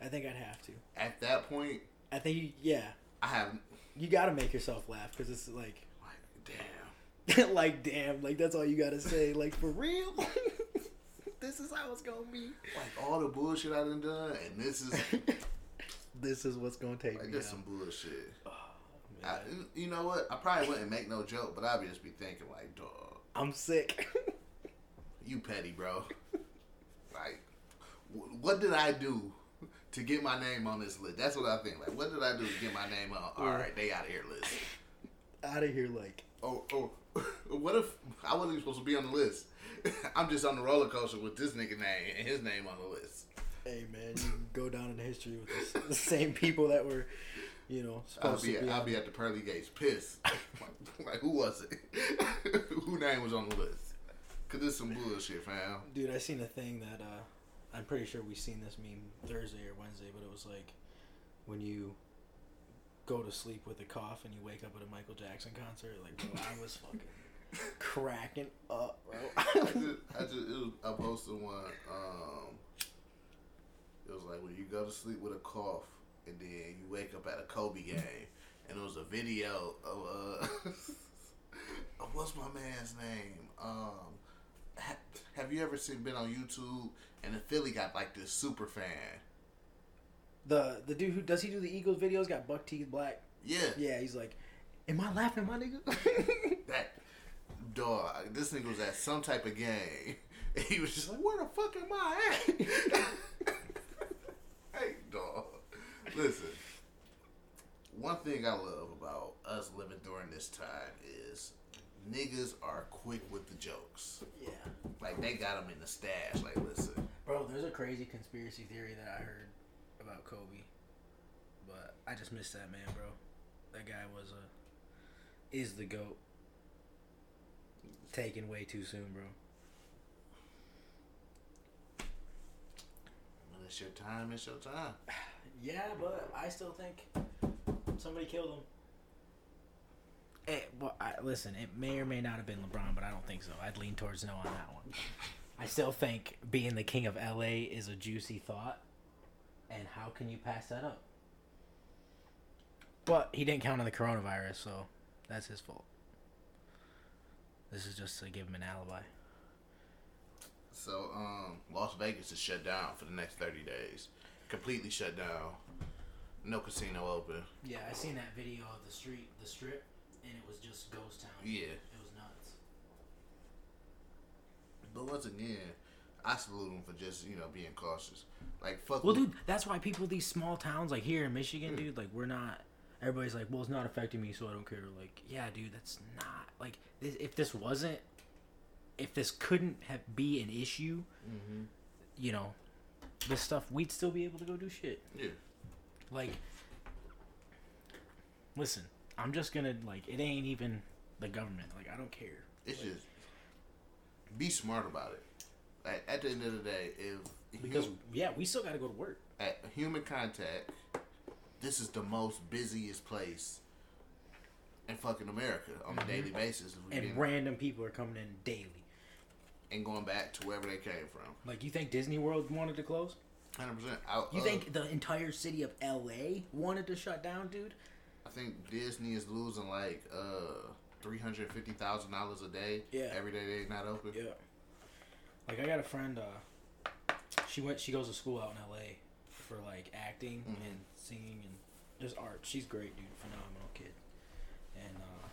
I think I'd have to. At that point, I think you, yeah, I have you got to make yourself laugh cuz it's like like damn. like damn, like that's all you got to say like for real. this is how it's to be. Like all the bullshit I done done, and this is This is what's to take like me this out. some bullshit. Oh, I, Man, you know what? I probably wouldn't make no joke, but I'd just be thinking like, dog, I'm sick. you petty, bro. Like, wh- what did I do to get my name on this list? That's what I think. Like, what did I do to get my name on? All right, they out of here list. out of here like Oh, oh, what if I wasn't even supposed to be on the list? I'm just on the roller coaster with this nigga name and his name on the list. Hey man, you can go down in history with the, the same people that were, you know, I'll be, to be. I'll be at the pearly gates pissed. like, like, who was it? who name was on the list? Cause this some bullshit, fam. Dude, I seen a thing that uh, I'm pretty sure we've seen this meme Thursday or Wednesday, but it was like when you go to sleep with a cough and you wake up at a Michael Jackson concert. Like, bro, I was fucking cracking up, I bro. just, I just, it was, I posted one. Um, it was like when you go to sleep with a cough and then you wake up at a Kobe game, and it was a video of uh, what's my man's name? Um, have you ever seen been on YouTube and the Philly got like this super fan? The the dude who does he do the Eagles videos got buck teeth black. Yeah, Yeah, he's like, "Am I laughing, my nigga?" that dog. This nigga was at some type of game. And he was just like, "Where the fuck am I at?" hey, dog. Listen. One thing I love about us living during this time is niggas are quick with the jokes. yeah, Like they got them in the stash. Like, listen, bro. There's a crazy conspiracy theory that I heard about Kobe, but I just missed that man, bro. That guy was a is the goat. Taken way too soon, bro. when it's your time, it's your time. Yeah, but I still think somebody killed him. It, well, I, listen, it may or may not have been LeBron, but I don't think so. I'd lean towards no on that one. I still think being the king of LA is a juicy thought, and how can you pass that up? But he didn't count on the coronavirus, so that's his fault. This is just to give him an alibi. So, um, Las Vegas is shut down for the next 30 days. Completely shut down. No casino open. Yeah, I seen that video of the street, the strip, and it was just ghost town. Yeah. It was nuts. But once again, I salute them for just, you know, being cautious. Like, fuck. Well, with- dude, that's why people these small towns like here in Michigan, dude, like we're not. Everybody's like, well, it's not affecting me, so I don't care. Like, yeah, dude, that's not like this, if this wasn't, if this couldn't have be an issue, mm-hmm. you know, this stuff we'd still be able to go do shit. Yeah. Like, listen, I'm just gonna like it ain't even the government. Like, I don't care. It's just be smart about it. Like, at the end of the day, if Because yeah, we still got to go to work. at human contact, this is the most busiest place in fucking America on a daily basis. Mm-hmm. And random people are coming in daily. and going back to wherever they came from. Like, you think Disney World wanted to close? Hundred percent. You think the entire city of LA wanted to shut down, dude? I think Disney is losing like uh three hundred fifty thousand dollars a day. Yeah. Every day they're not open. Yeah. Like I got a friend. Uh, she went. She goes to school out in LA for like acting and singing and just art. She's great, dude. Phenomenal kid. And uh,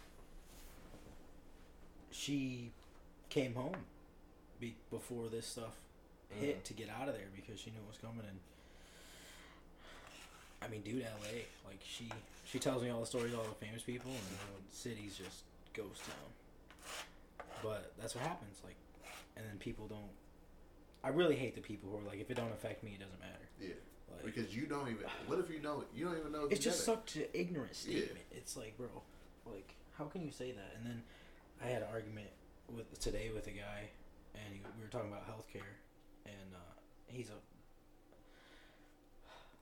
she came home be- before this stuff hit to get out of there because she knew it was coming. And I mean, dude, LA. Like she she tells me all the stories, of all the famous people, and the city's just ghost town. But that's what happens. Like, and then people don't. I really hate the people who are like, if it don't affect me, it doesn't matter. Yeah. Like, Because you don't even. What if you don't? You don't even know. if it's just such an ignorant Yeah. statement. It's like, bro, like, how can you say that? And then I had an argument with today with a guy, and he, we were talking about healthcare, and uh, he's a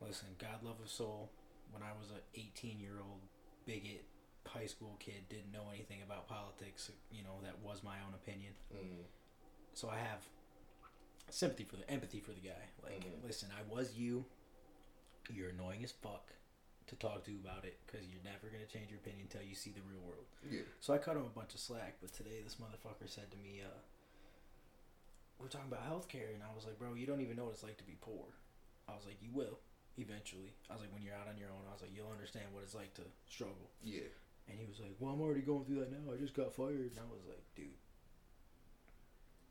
listen. God love his soul. When I was a 18 year old bigot high school kid, didn't know anything about politics. You know, that was my own opinion. Mhm. So I have sympathy for the empathy for the guy. Like, Mhm. listen, I was you. You're annoying as fuck to talk to about it because you're never gonna change your opinion until you see the real world. Yeah. So I cut him a bunch of slack. But today, this motherfucker said to me, uh, "We're talking about healthcare," and I was like, "Bro, you don't even know what it's like to be poor." I was like, "You will eventually." I was like, "When you're out on your own," I was like, "You'll understand what it's like to struggle." Yeah. And he was like, "Well, I'm already going through that now. I just got fired." And I was like, "Dude,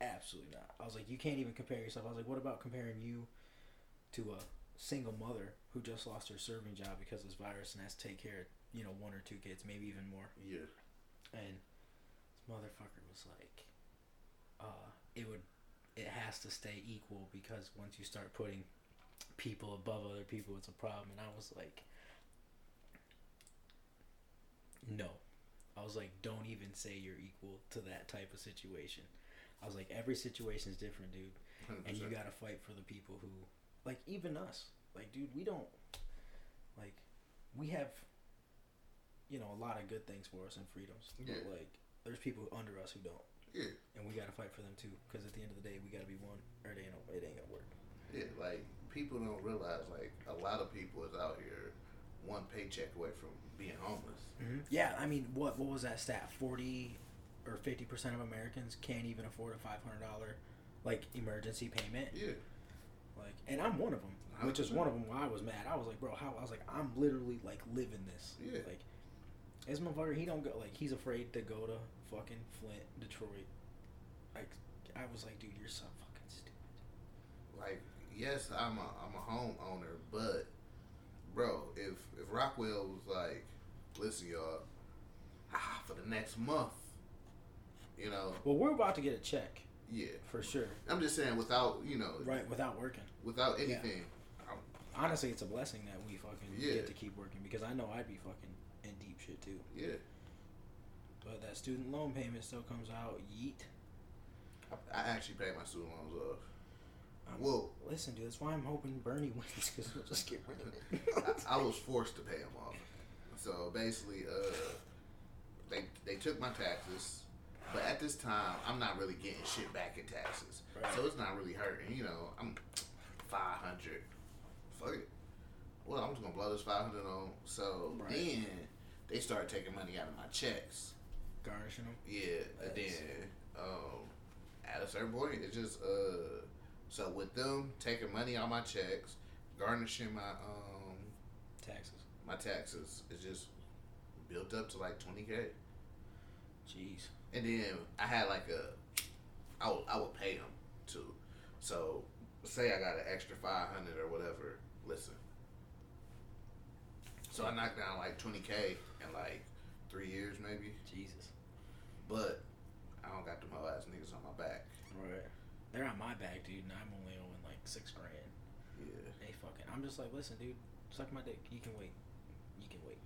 absolutely not." I was like, "You can't even compare yourself." I was like, "What about comparing you to a single mother who just lost her serving job because of this virus and has to take care of you know one or two kids, maybe even more?" Yeah. And this motherfucker was like, "Uh, it would, it has to stay equal because once you start putting people above other people, it's a problem." And I was like. No. I was like, don't even say you're equal to that type of situation. I was like, every situation is different, dude. And you gotta fight for the people who, like, even us. Like, dude, we don't, like, we have, you know, a lot of good things for us and freedoms. Yeah. But, like, there's people under us who don't. Yeah. And we gotta fight for them, too. Because at the end of the day, we gotta be one, or it ain't, it ain't gonna work. Yeah. Like people don't realize like a lot of people is out here one paycheck away from being homeless. Mm-hmm. Yeah, I mean, what what was that stat? Forty or fifty percent of Americans can't even afford a five hundred dollar like emergency payment. Yeah. Like, and I'm one of them, which is one of them. Why I was mad. I was like, bro, how? I was like, I'm literally like living this. Yeah. Like, this motherfucker, he don't go. Like, he's afraid to go to fucking Flint, Detroit. Like, I was like, dude, you're so fucking stupid. Like, yes, I'm a I'm a homeowner, but bro, if if Rockwell was like, listen, y'all, ah, for the next month, you know, Well, we're about to get a check yeah. for sure. I'm just saying, without you know, Right, without working. without anything, I'm, Honestly, it's a blessing that we fucking Yeah. get to keep working because I know I'd be fucking in deep shit too. yeah. But that student loan payment still comes out. Yeet. I, I actually paid my student loans off. Well, Listen, dude, that's why I'm hoping Bernie wins because we'll just get rid of it. I, I was forced to pay them off. So basically, uh, they they took my taxes, but at this time, I'm not really getting shit back in taxes. Right. So it's not really hurting. You know, I'm five hundred. Fuck it. Well, I'm just gonna blow this five hundred on. So Right. then they started taking money out of my checks. Garnishing them. Yeah, and then um, at a certain point, it's just uh, so with them taking money out my checks, garnishing my um Taxes. my taxes, is just built up to like twenty k, Jeez. and then I had like a, I would I would pay them too, so say I got an extra five hundred or whatever. Listen, so I knocked down like twenty k in like three years maybe, Jesus. but I don't got them whole ass niggas on my back. Right. They're on my back, dude, and I'm only owing like six grand. Yeah. Hey, fucking. I'm just like, listen, dude, suck my dick. You can wait. You can wait.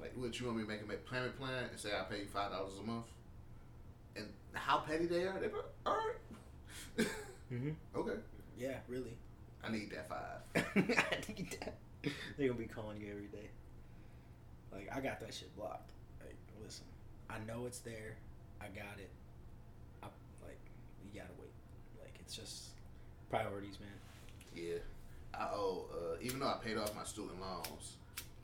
Like, what you want me to make a payment plan and say I pay you five dollars a month? And how petty they are? They be, all right. Mm-hmm. okay. Yeah, really. I need that five. I think that- They're gonna be calling you every day. Like I got that shit blocked. Like, listen, I know it's there. I got it. I like you gotta wait. Like it's just priorities, man. Yeah. I owe. Uh, even though I paid off my student loans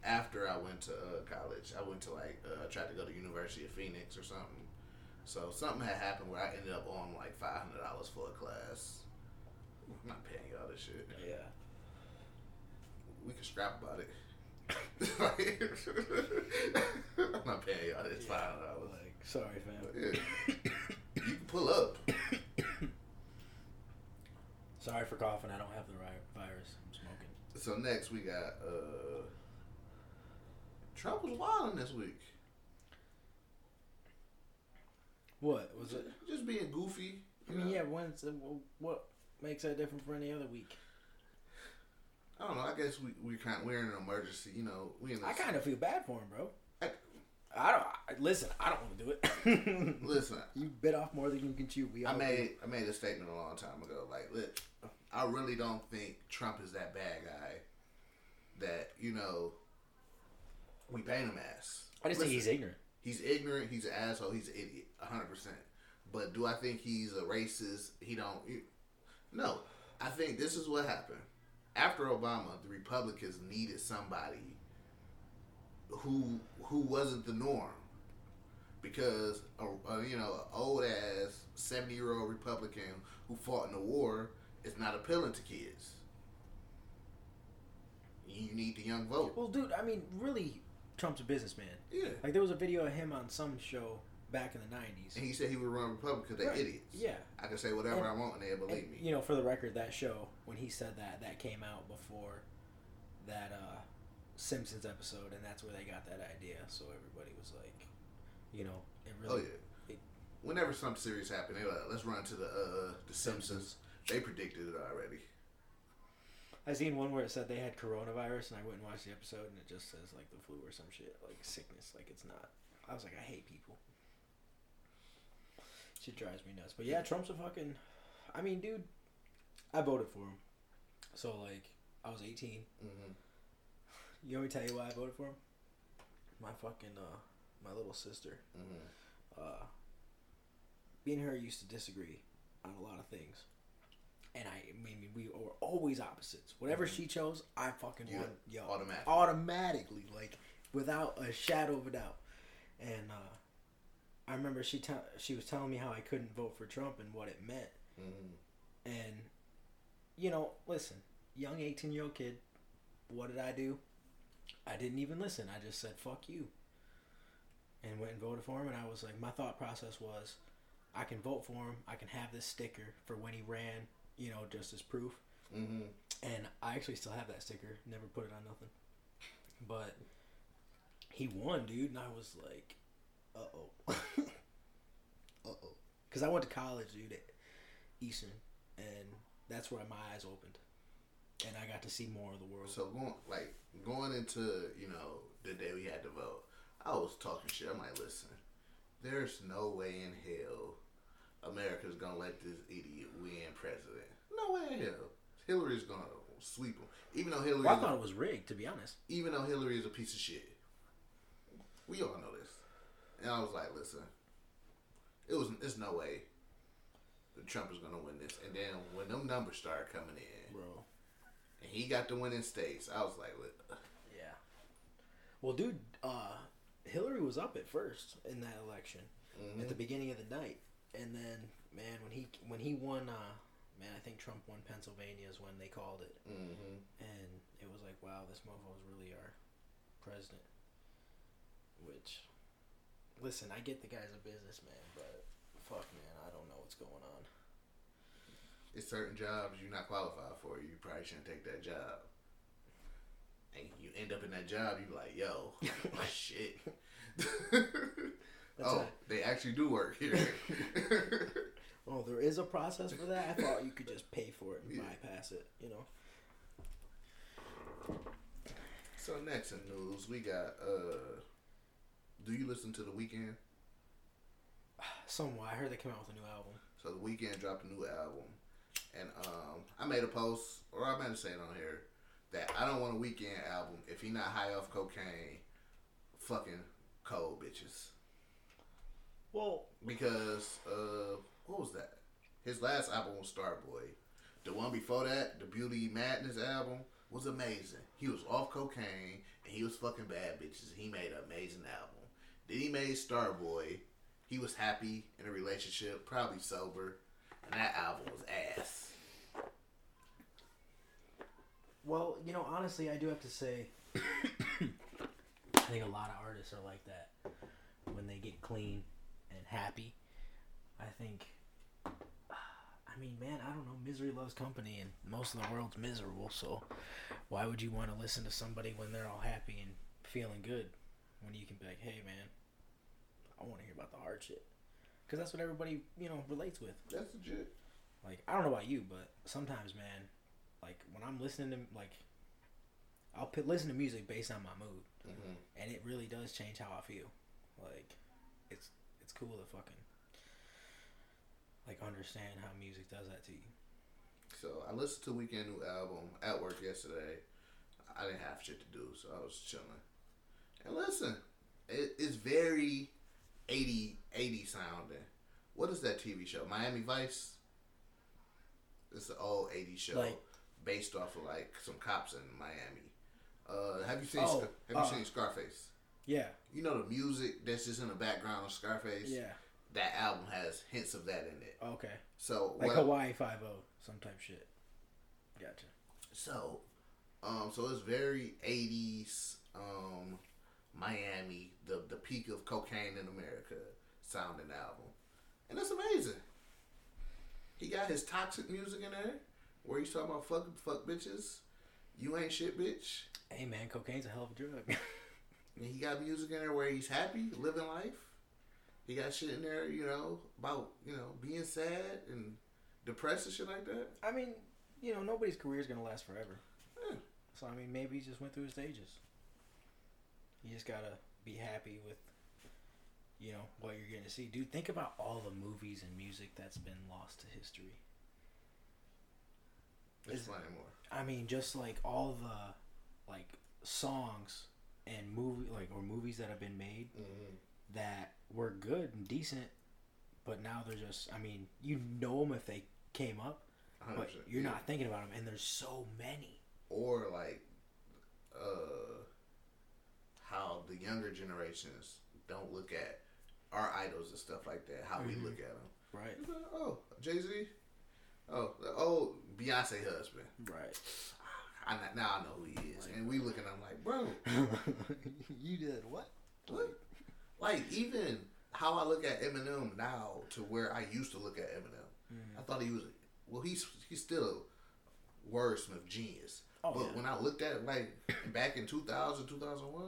after I went to uh, college, I went to like uh, tried to go to University of Phoenix or something. So something had happened where I ended up on like five hundred dollars for a class. I'm not paying y'all this shit. Yeah. We can scrap about it. I'm not paying y'all this five hundred dollars. Like sorry, fam. Yeah. You can pull up. Sorry for coughing. I don't have the virus. I'm smoking. So next we got uh Trump was wilding this week. What was it? Just being goofy. I mean, know? yeah. When's uh, what makes that different for any other week? I don't know. I guess we we kind we're in an emergency. You know, we in. This, I kind of feel bad for him, bro. I- don't I, listen. I don't want to do it. listen. you bit off more than you can chew. We I made I made a statement a long time ago. Like, look, I really don't think Trump is that bad guy. That you know, we paint him as. I just think he's ignorant. He's ignorant. He's an asshole. He's an idiot. hundred percent. But do I think he's a racist? He don't. You, no. I think this is what happened. After Obama, the Republicans needed somebody who who wasn't the norm, because a, a, you know, an old ass seventy year old Republican who fought in the war is not appealing to kids. You need the young vote. Well, dude, I mean, really, Trump's a businessman. Yeah. Like there was a video of him on some show back in the '90s. And he said he would run Republican because they're Right. idiots. Yeah. I can say whatever And- I want and they'll believe And, me. you know, for the record, that show when he said that, that came out before Simpsons episode, and that's where they got that idea. So everybody was like, you know, it Oh yeah. it- Whenever some series happened, they like, let's run to the uh the Simpsons. They predicted it already. I seen one where it said they had coronavirus, and I went and watched the episode, and it just says like the flu or some shit, like sickness, like it's not. I was like, I hate people. Shit drives me nuts. But yeah, Trump's a fucking. I mean, dude, I voted for him. So like, I was 18. Mm-hmm. You want me to tell you why I voted for him? My fucking uh, my little sister. Mm-hmm. Uh, me and her used to disagree on a lot of things. and I, I mean, we were always opposites. Whatever she chose, I fucking You won. Yo, automatic. automatically, like without a shadow of a doubt. And uh, I remember she te- she was telling me how I couldn't vote for Trump and what it meant. And you know, listen, young eighteen year old kid, what did I do? I didn't even listen. I just said "fuck you," and went and voted for him. And I was like, my thought process was, I can vote for him. I can have this sticker for when he ran. You know, just as proof. Mm-hmm. And I actually still have that sticker. Never put it on nothing. But he won, dude, and I was like, uh oh. uh oh. Because I went to college, dude, at Eastern, and that's where my eyes opened. And I got to see more of the world. So going like going into you know the day we had to vote, I was talking shit. I'm like, listen, there's no way in hell America's gonna let this idiot win president. No way in hell. Hillary's gonna sweep him. Even though Hillary, Well, I thought it was rigged, to be honest. even though Hillary is a piece of shit, we all know this. And I was like, listen, it was it's no way that Trump is gonna win this. And then when them numbers started coming in, Bro. And he got the winning states, I was like, look, Yeah. Well, dude, uh, Hillary was up at first in that election at the beginning of the night, and then man, when he when he won, uh, man, I think Trump won Pennsylvania is when they called it, mm-hmm. and it was like, wow, this mofo is really our president. Which, listen, I get the guy's a businessman, but fuck, man, I don't know what's going on. It's certain jobs you're not qualified for. You probably shouldn't take that job. And you end up in that job, you be like, yo, shit. oh, it. they actually do work here. Oh, there is a process for that. I thought you could just pay for it and bypass it. You know. so next in news, we got. uh Do you listen to the Weeknd? Somewhat. I heard they came out with a new album. So the Weeknd dropped a new album, and um, I made a post, or I might have said on here that I don't want a Weeknd album if he not high off cocaine, fucking cold bitches. Well, because uh, what was that? His last album was Starboy. The one before that, the Beauty Madness album, was amazing. He was off cocaine and he was fucking bad bitches. He made an amazing album. Then he made Starboy. He was happy in a relationship, probably sober, that album was ass. well, you know, honestly, I do have to say, I think a lot of artists are like that when they get clean and happy. I think. I mean, man, I don't know. Misery loves company, and most of the world's miserable. So, why would you want to listen to somebody when they're all happy and feeling good? When you can be like, "Hey, man, I want to hear about the hard shit," because that's what everybody you know relates with. That's legit. Like, I don't know about you, but sometimes, man, like when I'm listening to like, I'll put, listen to music based on my mood, hmm and it really does change how I feel. Like, it's it's cool to fucking like understand how music does that to you. So I listened to Weeknd new album at work yesterday. I didn't have shit to do, so I was chilling. And listen, it, it's very 80, 80 sounding. What is that TV show? Miami Vice. It's an old 80 show Like- based off of like some cops in Miami. Uh, have you seen Oh, Scar- Have uh, you seen Scarface? Yeah, You know the music that's just in the background of Scarface. yeah, That album has hints of that in it. okay, So like Hawaii Five O, some type shit. Gotcha. So, um, so it's very '80s, um, Miami, the the peak of cocaine in America sounding album, and it's amazing. He got his toxic music in there, where he's talking about fuck fuck bitches, you ain't shit, bitch. Hey, man, cocaine's a hell of a drug. And he got music in there where he's happy, living life. He got shit in there, you know, about you know being sad and depressed and shit like that. I mean, you know, nobody's career is gonna last forever. Yeah. So I mean, maybe he just went through his stages. You just gotta be happy with, you know, what you're to see. Dude, think about all the movies and music that's been lost to history. Explain more. I mean, just like all the, like songs and movie like or movies that have been made Mm-hmm. that were good and decent, but now they're just. I mean, you know them if they came up, 100%. but you're yeah. not thinking about them, and there's so many. or like uh how the younger generations don't look at our idols and stuff like that how we look at them Right. oh jay-z oh the old beyonce husband Right. I, now i know who he is and we look at him like bro you did what? what? like even how i look at eminem now to where i used to look at eminem Mm-hmm. i thought he was well he's he's still a wordsmith genius Oh, but yeah. when I looked at it, like back in 2000, 2001,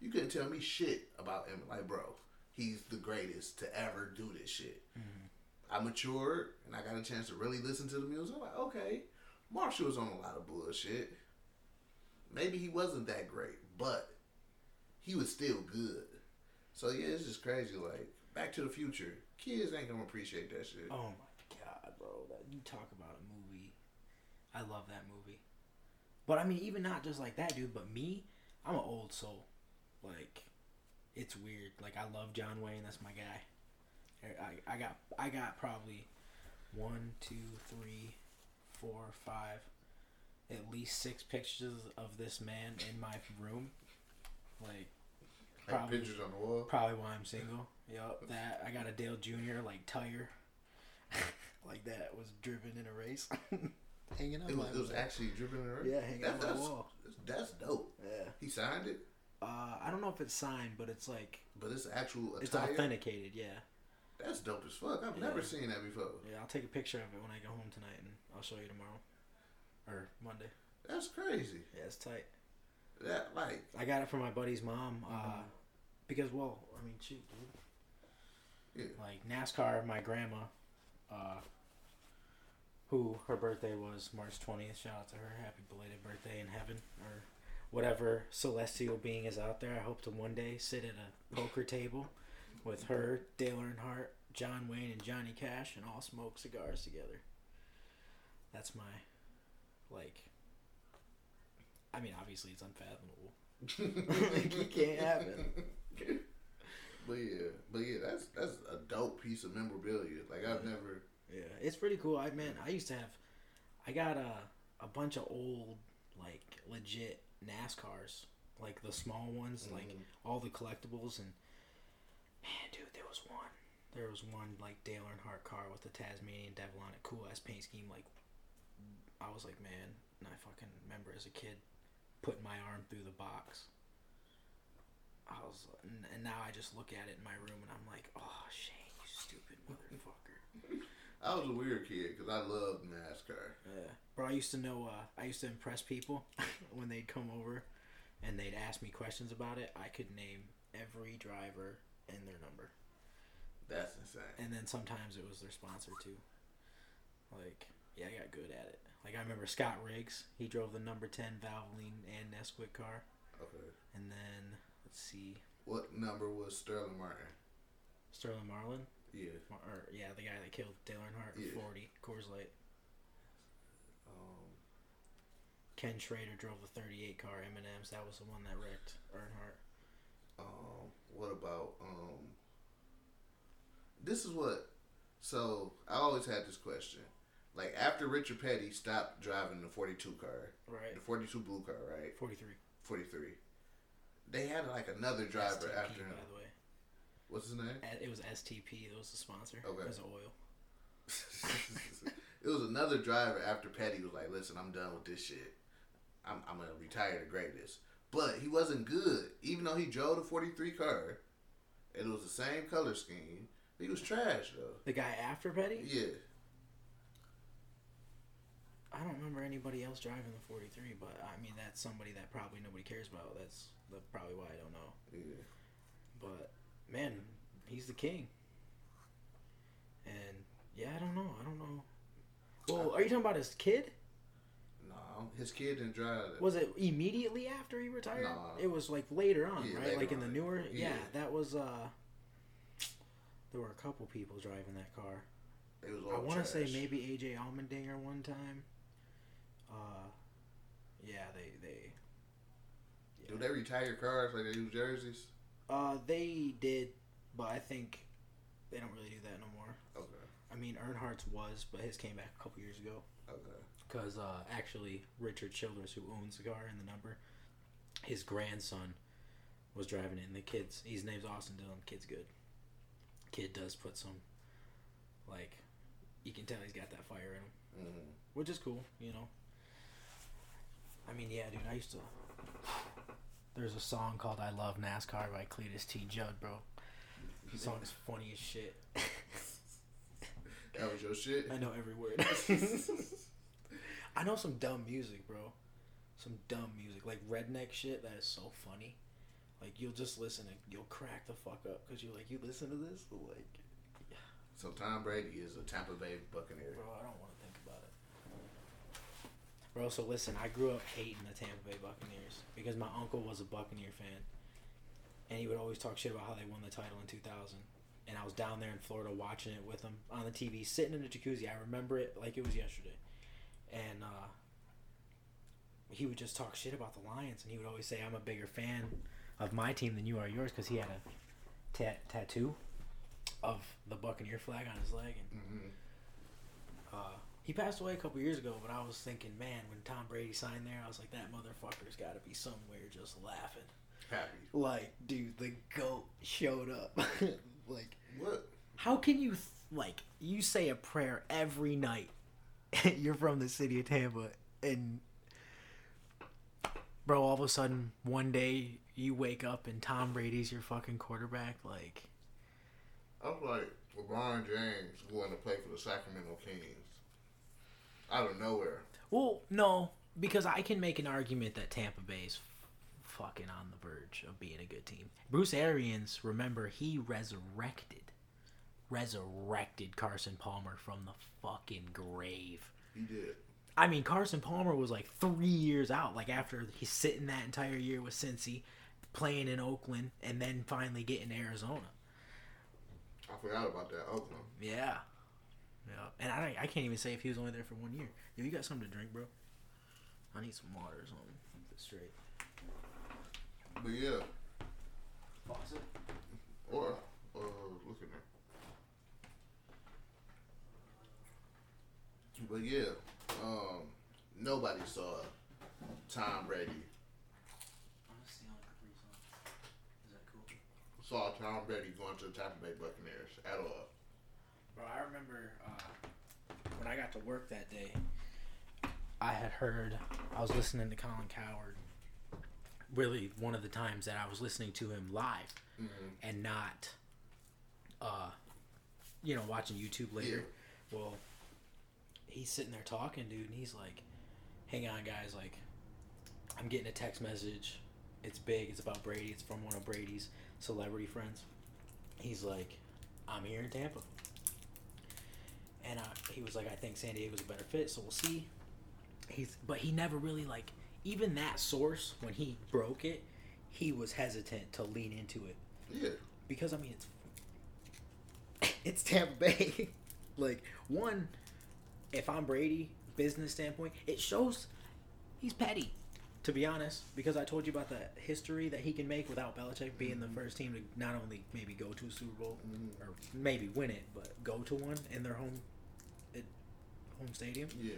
you couldn't tell me shit about him. Like, bro, he's the greatest to ever do this shit. Mm-hmm. I matured and I got a chance to really listen to the music. I'm like, okay, Marshall was on a lot of bullshit. Maybe he wasn't that great, but he was still good. So yeah, it's just crazy. Like Back to the Future, kids ain't gonna appreciate that shit. Oh my god, bro! That you talk about a movie. I love that movie. But I mean, even not just like that, dude. But me, I'm an old soul. Like, it's weird. Like I love John Wayne. That's my guy. Er, I, I got I got probably one, two, three, four, five, at least six pictures of this man in my room. Like Like probably- pictures on the wall. Probably why I'm single. Yep, that I got a Dale Jr. like tire, like that was driven in a race, hanging up. It was, it was actually dripping in the Yeah, hanging That- on the wall. That's dope. Yeah. He signed it, Uh, I don't know if it's signed, but it's like but it's actual attire. it's authenticated. Yeah. That's dope as fuck. I've Yeah. never seen that before. Yeah, I'll take a picture of it when I go home tonight, and I'll show you tomorrow, or Monday. That's crazy. Yeah, it's tight. That like I got it from my buddy's mom. Uh, Mm-hmm. because well, I mean, shoot, dude. yeah. like NASCAR, my grandma, uh, who her birthday was March 20th. Shout out to her. Happy belated birthday in heaven or whatever celestial being is out there. I hope to one day sit at a poker table with her, Dale Earnhardt, John Wayne, and Johnny Cash and all smoke cigars together. That's my, like, I mean, obviously it's unfathomable. like, you can't have it. But yeah, but yeah, that's that's a dope piece of memorabilia. Like I've never. Yeah, it's pretty cool. I man, I used to have, I got a a bunch of old like legit NASCARs, like the small ones, like mm-hmm. all the collectibles, and man, dude, there was one, there was one like Dale Earnhardt car with the Tasmanian Devil on it, cool ass paint scheme. Like, I was like, man, and I fucking remember as a kid putting my arm through the box. I was, and, and now I just look at it in my room and I'm like, oh Shane, you stupid motherfucker. I was a weird kid because I loved NASCAR. Yeah, bro. I used to know. Uh, I used to impress people when they'd come over, and they'd ask me questions about it. I could name every driver and their number, That's insane. and then sometimes it was their sponsor too. Like, yeah, I got good at it. Like I remember Scott Riggs. He drove the number ten Valvoline and Nesquik car, Okay. and then let's see, What number was Sterling Martin? Sterling Marlin. Yeah. Or yeah, the guy that killed Dale Earnhardt. Yeah. Forty Coors Light. Um, Ken Schrader drove a 38 car M&M's. That was the one that wrecked Earnhardt. um, what about um? This is what. So I always had this question. Like after Richard Petty stopped driving the forty-two car, Right. the forty-two blue car, right? 43. Forty-three. They had like another driver STP, after him. by the way. What's his name? It was STP. It was the sponsor. Okay. It was oil. it was another driver after Petty was like, "Listen, I'm done with this shit. I'm, I'm gonna retire the greatest." But he wasn't good, even though he drove the '43 car, and it was the same color scheme. He was trash though. The guy after Petty? Yeah, I don't remember anybody else driving the 43, but I mean, that's somebody that probably nobody cares about. That's the, probably why I don't know. yeah. But, man, he's the king. And, yeah, I don't know. I don't know. Well, are you talking about his kid? No, his kid didn't drive it. Was it immediately after he retired? No. It was like later on, Yeah, right? later Like in the newer. Yeah. Yeah. that was. uh There were a couple people driving that car. It was I want to say maybe AJ Allmendinger one time. Uh, yeah, they they. Do they retire cars like they do jerseys? Uh, they did, but I think they don't really do that no more. Okay. I mean, Earnhardt's was, but his came back a couple years ago. Okay. Because uh, actually, Richard Childress, who owns the car and the number, his grandson was driving it, and the kids. His name's Austin Dillon. Kid's good. Kid does put some, like, you can tell he's got that fire in him, Mm. which is cool, you know. I mean, yeah, dude, I used to. There's a song called "I Love NASCAR" by Cletus T. Judd, bro. The song is funny as shit. That was your shit. I know every word. I know some dumb music, bro. Some dumb music, like redneck shit that is so funny. Like you'll just listen and you'll crack the fuck up because you're like, you listen to this, like, Yeah. So Tom Brady is a Tampa Bay Buccaneer. bro, I don't want to think about it. Bro, so listen, I grew up hating the Tampa Bay Buccaneers because my uncle was a Buccaneer fan, and he would always talk shit about how they won the title in 2000. And I was down there in Florida watching it with him on the TV, sitting in the jacuzzi. I remember it like it was yesterday. And uh, he would just talk shit about the Lions, and he would always say, "I'm a bigger fan of my team than you are yours," because he had a ta- tattoo of the Buccaneer flag on his leg, and Mm-hmm. uh, he passed away a couple years ago. But I was thinking, man, when Tom Brady signed there, I was like, that motherfucker's got to be somewhere just laughing. Happy. Like, dude, the goat showed up. like, What? how can you th- like you say a prayer every night? You're from the city of Tampa, and bro, all of a sudden one day you wake up and Tom Brady's your fucking quarterback. Like, I was like LeBron James going to play for the Sacramento Kings. Out of nowhere. well, no, because I can make an argument that Tampa Bay's fucking on the verge of being a good team. Bruce Arians, remember, he resurrected, resurrected Carson Palmer from the fucking grave. He did. I mean, Carson Palmer was like three years out. Like after he's sitting that entire year with Cincy, playing in Oakland, and then finally getting to Arizona. I forgot about that Oakland. Yeah, yeah. And I I can't even say if he was only there for one year. Yo, you got something to drink, bro? I need some water or something. Keep it straight. But yeah. Faucet. Or uh look in there. But yeah, um nobody saw Tom Brady. Is that cool? Saw Tom Brady going to the Tampa Bay Buccaneers at all. Bro, I remember uh, when I got to work that day. I had heard I was listening to Colin Cowherd. Really, one of the times that I was listening to him live, and not, uh, you know, watching YouTube later. Well, he's sitting there talking, dude, and he's like, "Hang on, guys, like, I'm getting a text message. It's big. It's about Brady. It's from one of Brady's celebrity friends. He's like, I'm here in Tampa. And uh, he was like, I think San Diego's a better fit, so we'll see. He's, but he never really like even that source when he broke it, he was hesitant to lean into it Yeah. because I mean it's it's Tampa Bay. like one, if I'm Brady, business standpoint, it shows he's petty. To be honest, because I told you about the history that he can make without Belichick being the first team to not only maybe go to a Super Bowl or maybe win it, but go to one in their home, home stadium. Yeah.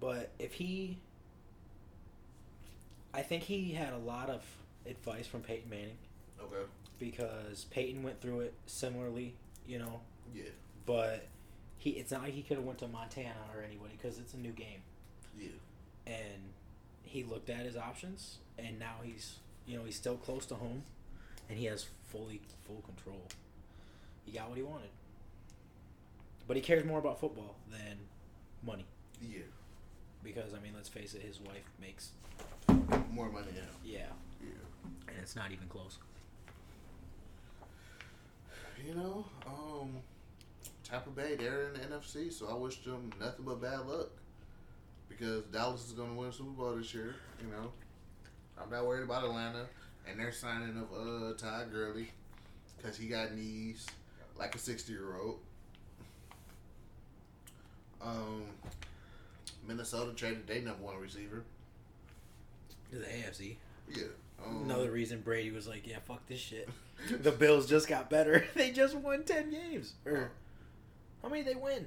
But if he, I think he had a lot of advice from Peyton Manning Okay. because Peyton went through it similarly, you know. Yeah. But he, it's not like he could have went to Montana or anybody because it's a new game, Yeah. and he looked at his options, and now he's, you know, he's still close to home, and he has fully full control. He got what he wanted, but he cares more about football than money Yeah. because I mean, let's face it, his wife makes More money now. yeah, Yeah. and it's not even close. You know, um, Tampa Bay, they're in the NFC, so I wish them nothing but bad luck. Because Dallas is going to win Super Bowl this year, you know. I'm not worried about Atlanta. And they're signing of uh, Todd Gurley because he got knees like a 60 year old. Um, Minnesota traded their number one receiver. To the AFC. Yeah. Um, Another reason Brady was like, "Yeah, fuck this shit." the Bills just got better. they just won ten games. Or how many they win?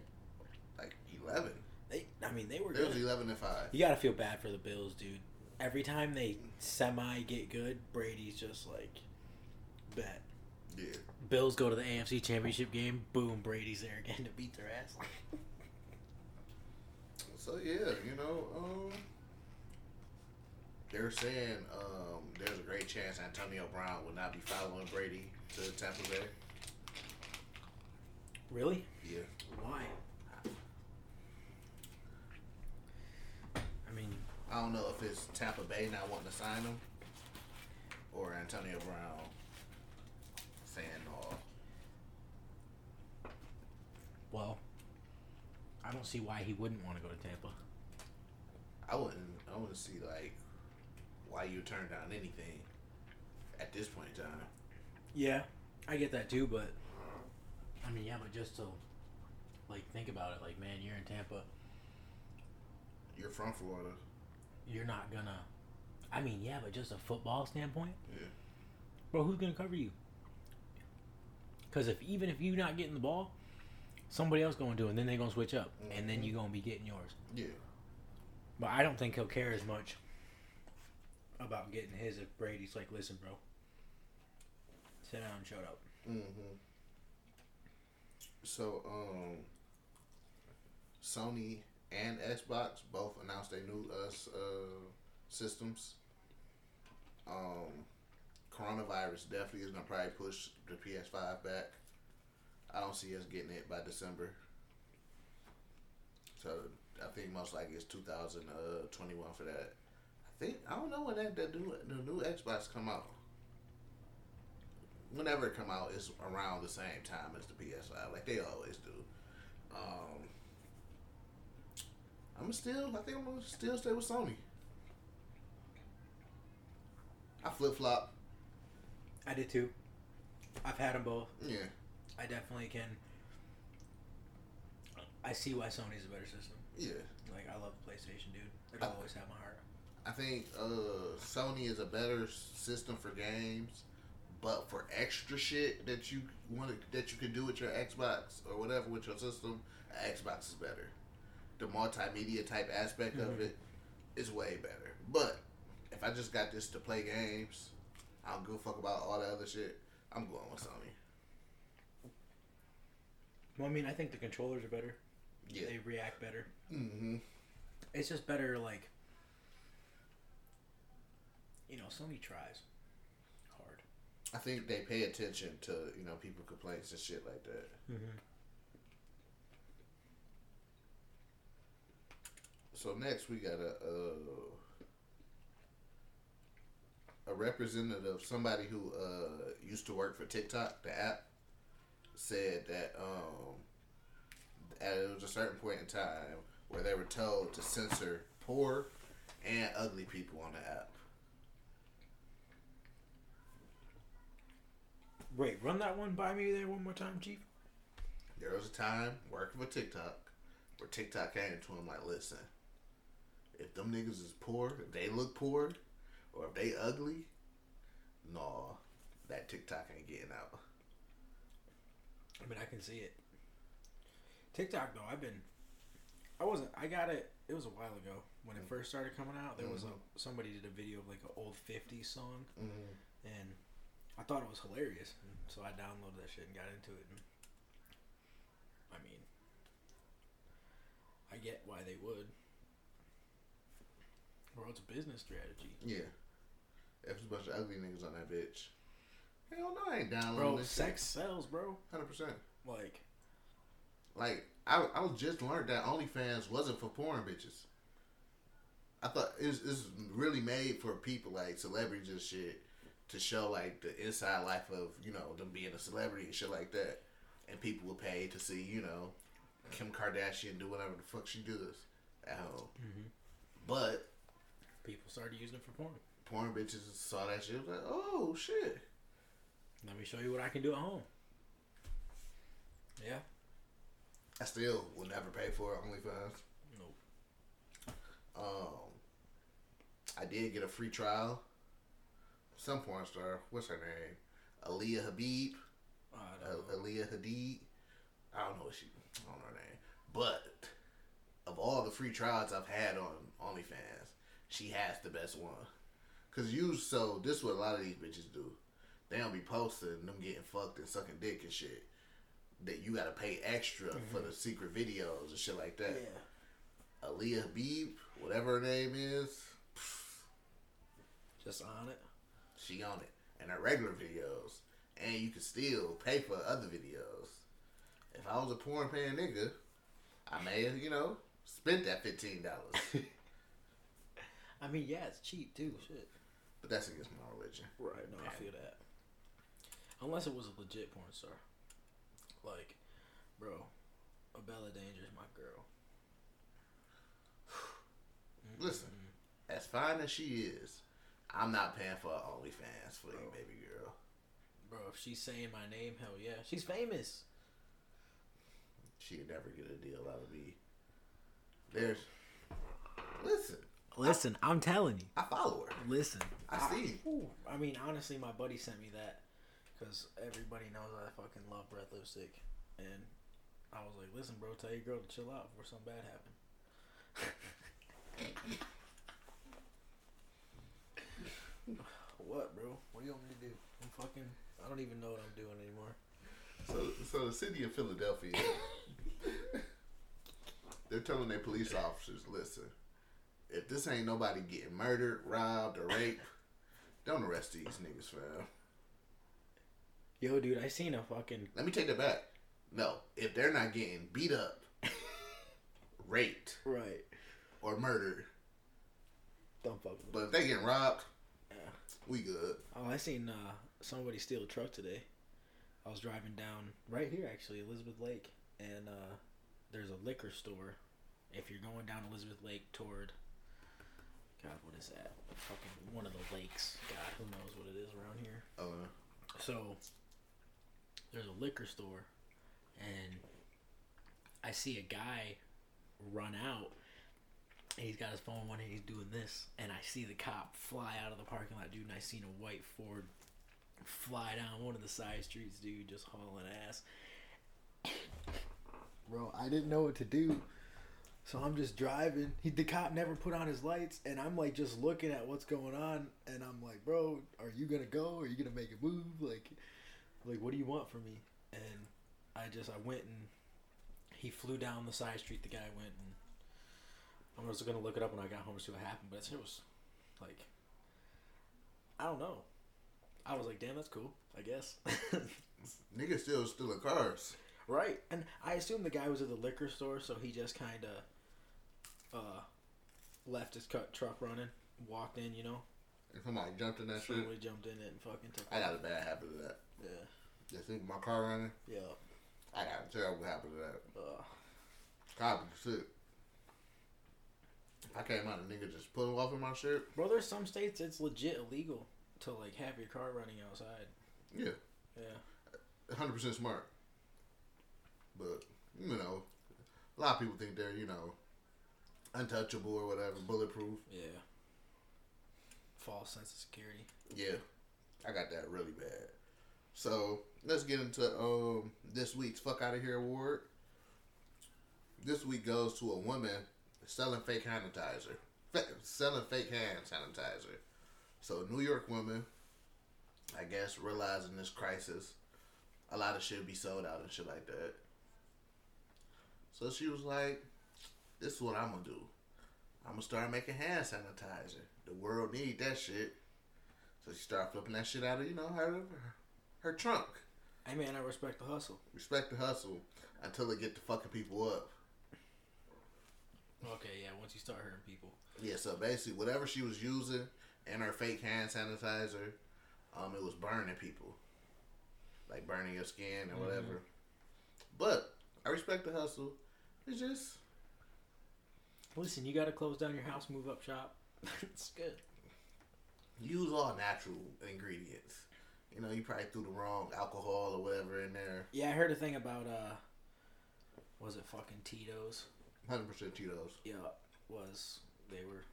Like eleven. They, I mean, they were It was eleven and five. You gotta feel bad for the Bills, dude. Every time they semi get good, Brady's just like, bet. Yeah. Bills go to the AFC Championship game. Boom, Brady's there again to beat their ass. So yeah, you know, um, they're saying um, there's a great chance Antonio Brown will not be following Brady to Tampa Bay. really? Yeah. Why? I mean, I don't know if it's Tampa Bay not wanting to sign him or Antonio Brown saying no. well, I don't see why he wouldn't want to go to Tampa. I wouldn't. I wouldn't see like why you turn down anything at this point in time. Yeah, I get that too, but I mean, yeah, but just to like think about it, like man, you're in Tampa, You're from Florida. you're not gonna. I mean, yeah, but just a football standpoint, Yeah. bro, who's gonna cover you? Because if even if you not getting the ball, somebody else gonna do, it, and then they gonna switch up, and then you gonna be getting yours. Yeah. But I don't think he'll care as much about getting his if Brady's like, listen, bro, sit down and shut up. Mm-hmm. So, um, Sony and Xbox both announced their new uh, s- uh systems. Um, coronavirus definitely is gonna probably push the PS5 back. I don't see us getting it by December. So I think most likely it's 2021 for that. I think I don't know when that the new the new Xbox come out whenever it come out, it's around the same time as the PS5, like they always do. Um, I'm still, I think I'm gonna still stay with Sony. I flip flop. I did too. I've had them both. Yeah, I definitely can. I see why Sony's a better system. yeah. Like I love PlayStation, dude. It'll always have my heart. I think uh, Sony is a better system for games, but for extra shit that you want that you can do with your Xbox or whatever with your system, Xbox is better. The multimedia type aspect of it is way better. But if I just got this to play games, I don't give a fuck about all the other shit. I'm going with Sony. Well, I mean, I think the controllers are better. Yeah. They react better. Mm-hmm. It's just better, like. You know, Sony tries hard. I think they pay attention to you know people complaints and shit like that. Mm-hmm. So next we got a uh, a representative, somebody who uh, used to work for TikTok, the app, said that um, at it was a certain point in time where they were told to censor poor and ugly people on the app. Wait, run that one by me there one more time, Chief. There was a time working for TikTok where TikTok came to him like, listen, if them niggas is poor, if they look poor, or if they ugly, no, that TikTok ain't getting out. I mean, I can see it. TikTok though, I've been. I wasn't. I got it. It was a while ago when it first started coming out. There was a somebody did a video of like an old '50s song, Mm-hmm. and I thought it was hilarious. And so I downloaded that shit and got into it. And I mean, I get why they would. Bro, it's a business strategy. Yeah. If it's a bunch of ugly niggas on that bitch. Hell no, I ain't downloading Bro, this sex sells, bro. Hundred percent. Like, Like I, I just learned that OnlyFans wasn't for porn bitches. I thought it's it's really made for people like celebrities and shit to show like the inside life of you know them being a celebrity and shit like that, and people will pay to see you know Kim Kardashian do whatever the fuck she does at home. Mm-hmm. But people started using it for porn. porn bitches saw that shit was like, oh shit. Let me show you what I can do at home. Yeah. I still will never pay for OnlyFans. Nope. Um, I did get a free trial. Some porn star, what's her name? Aaliyah Habib, I don't. Aaliyah Hadid. I don't know what she. I don't know her name. But of all the free trials I've had on OnlyFans, she has the best one. Cause you so this is what a lot of these bitches do. They don't be posting them getting fucked and sucking dick and shit. That you gotta pay extra for mm-hmm. the secret videos and shit like that. Aaliyah Habib, whatever her name is, Just on it. she on it. And her regular videos. And you can still pay for other videos. If I was a porn paying nigga, I may have, you know, spent that fifteen dollars. I mean, yeah, it's cheap too. Shit. but that's against my religion. Right. No, I feel that. Unless it was a legit porn star. Like, bro, Abella Danger's my girl. Listen, mm-hmm. as fine as she is, I'm not paying for OnlyFans for you, baby girl. Bro, if she's saying my name, hell yeah. She's famous. She'd never get a deal out of me. There's, listen, Listen, I'm telling you. I follow her. Listen. I see. Ooh, I mean, honestly, my buddy sent me that because everybody knows I fucking love breath lipstick, and I was like, "Listen, bro, tell your girl to chill out before something bad happen." what, bro? What do you want me to do? I'm fucking. I don't even know what I'm doing anymore. So, so the city of Philadelphia, they're telling their police officers, listen, if this ain't nobody getting murdered, robbed, or raped, don't arrest these niggas, fam. Yo, dude, I seen a fucking. Let me take that back. No, if they're not getting beat up, raped, Right. or murdered, Don't fuck with but if they getting robbed, Yeah. we good. Oh, I seen uh, somebody steal a truck today. I was driving down right here, actually, Elizabeth Lake, and uh, there's a liquor store. If you're going down Elizabeth Lake toward, God, what is that? Fucking one of the lakes. God, who knows what it is around here. Uh, So there's a liquor store, and I see a guy run out. And he's got his phone in one he's doing this, and I see the cop fly out of the parking lot, dude. And I seen a white Ford fly down one of the side streets, dude, just hauling ass. Bro, I didn't know what to do. So I'm just driving. He, the cop never put on his lights, and I'm like just looking at what's going on, and I'm like, bro, are you gonna go? Are you gonna make a move? Like, like what do you want from me? And I just I went and he flew down the side street. The guy went and I was gonna look it up when I got home to see what happened, but it was like I don't know. I was like, damn, that's cool. I guess. niggas still stealing cars. Right, and I assume the guy was at the liquor store, so he just kind of uh, left his cut truck running, walked in, you know, And somebody jumped in that shit. somebody jumped in it and fucking took. I got a bad habit of that. Yeah, Just think my car running. yeah. I got a what happened to that. Uh, God, shit. If I came out and nigga just pull off in my shit, bro, there's some states it's legit illegal to like have your car running outside. yeah, Yeah, hundred percent smart. But you know, a lot of people think they're you know untouchable or whatever, bulletproof. yeah. False sense of security. Yeah, I got that really bad. So let's get into um this week's fuck out of here award. This week goes to a woman selling fake hand sanitizer, Fa- selling fake hand sanitizer. So New York woman, I guess, realizing this crisis, a lot of shit be sold out and shit like that. So she was like, "This is what I'm gonna do. I'm gonna start making hand sanitizer. The world need that shit." So she started flipping that shit out of you know her her trunk. Hey man, I respect the hustle. Respect the hustle until it get the fucking people up. Okay, yeah. Once you start hurting people, Yeah, so basically whatever she was using in her fake hand sanitizer, um, it was burning people. Like burning your skin and whatever. But I respect the hustle. It's just listen, you gotta close down your house, move up shop. it's good. use all natural ingredients. You know, you probably threw the wrong alcohol or whatever in there. Yeah, I heard a thing about uh, was it fucking Tito's? Hundred percent Tito's. Yeah, was they were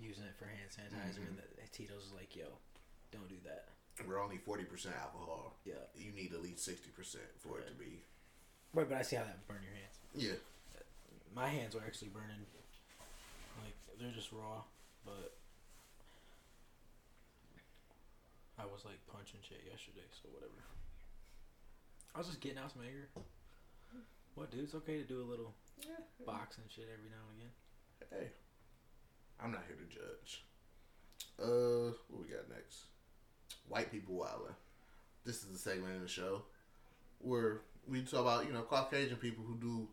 using it for hand sanitizer, and the, Tito's was like, "Yo, don't do that." We're only forty percent alcohol. Yeah. You need at least sixty percent for it to be. Right, but I see how that would burn your hands. Yeah. My hands are actually burning. Like they're just raw, but I was like punching shit yesterday, so whatever. I was just getting out some anger. What, dude? It's okay to do a little boxing shit every now and again. Hey, I'm not here to judge. Uh, what we got next? White people wilding. This is the segment in the show where we talk about you know Caucasian people who do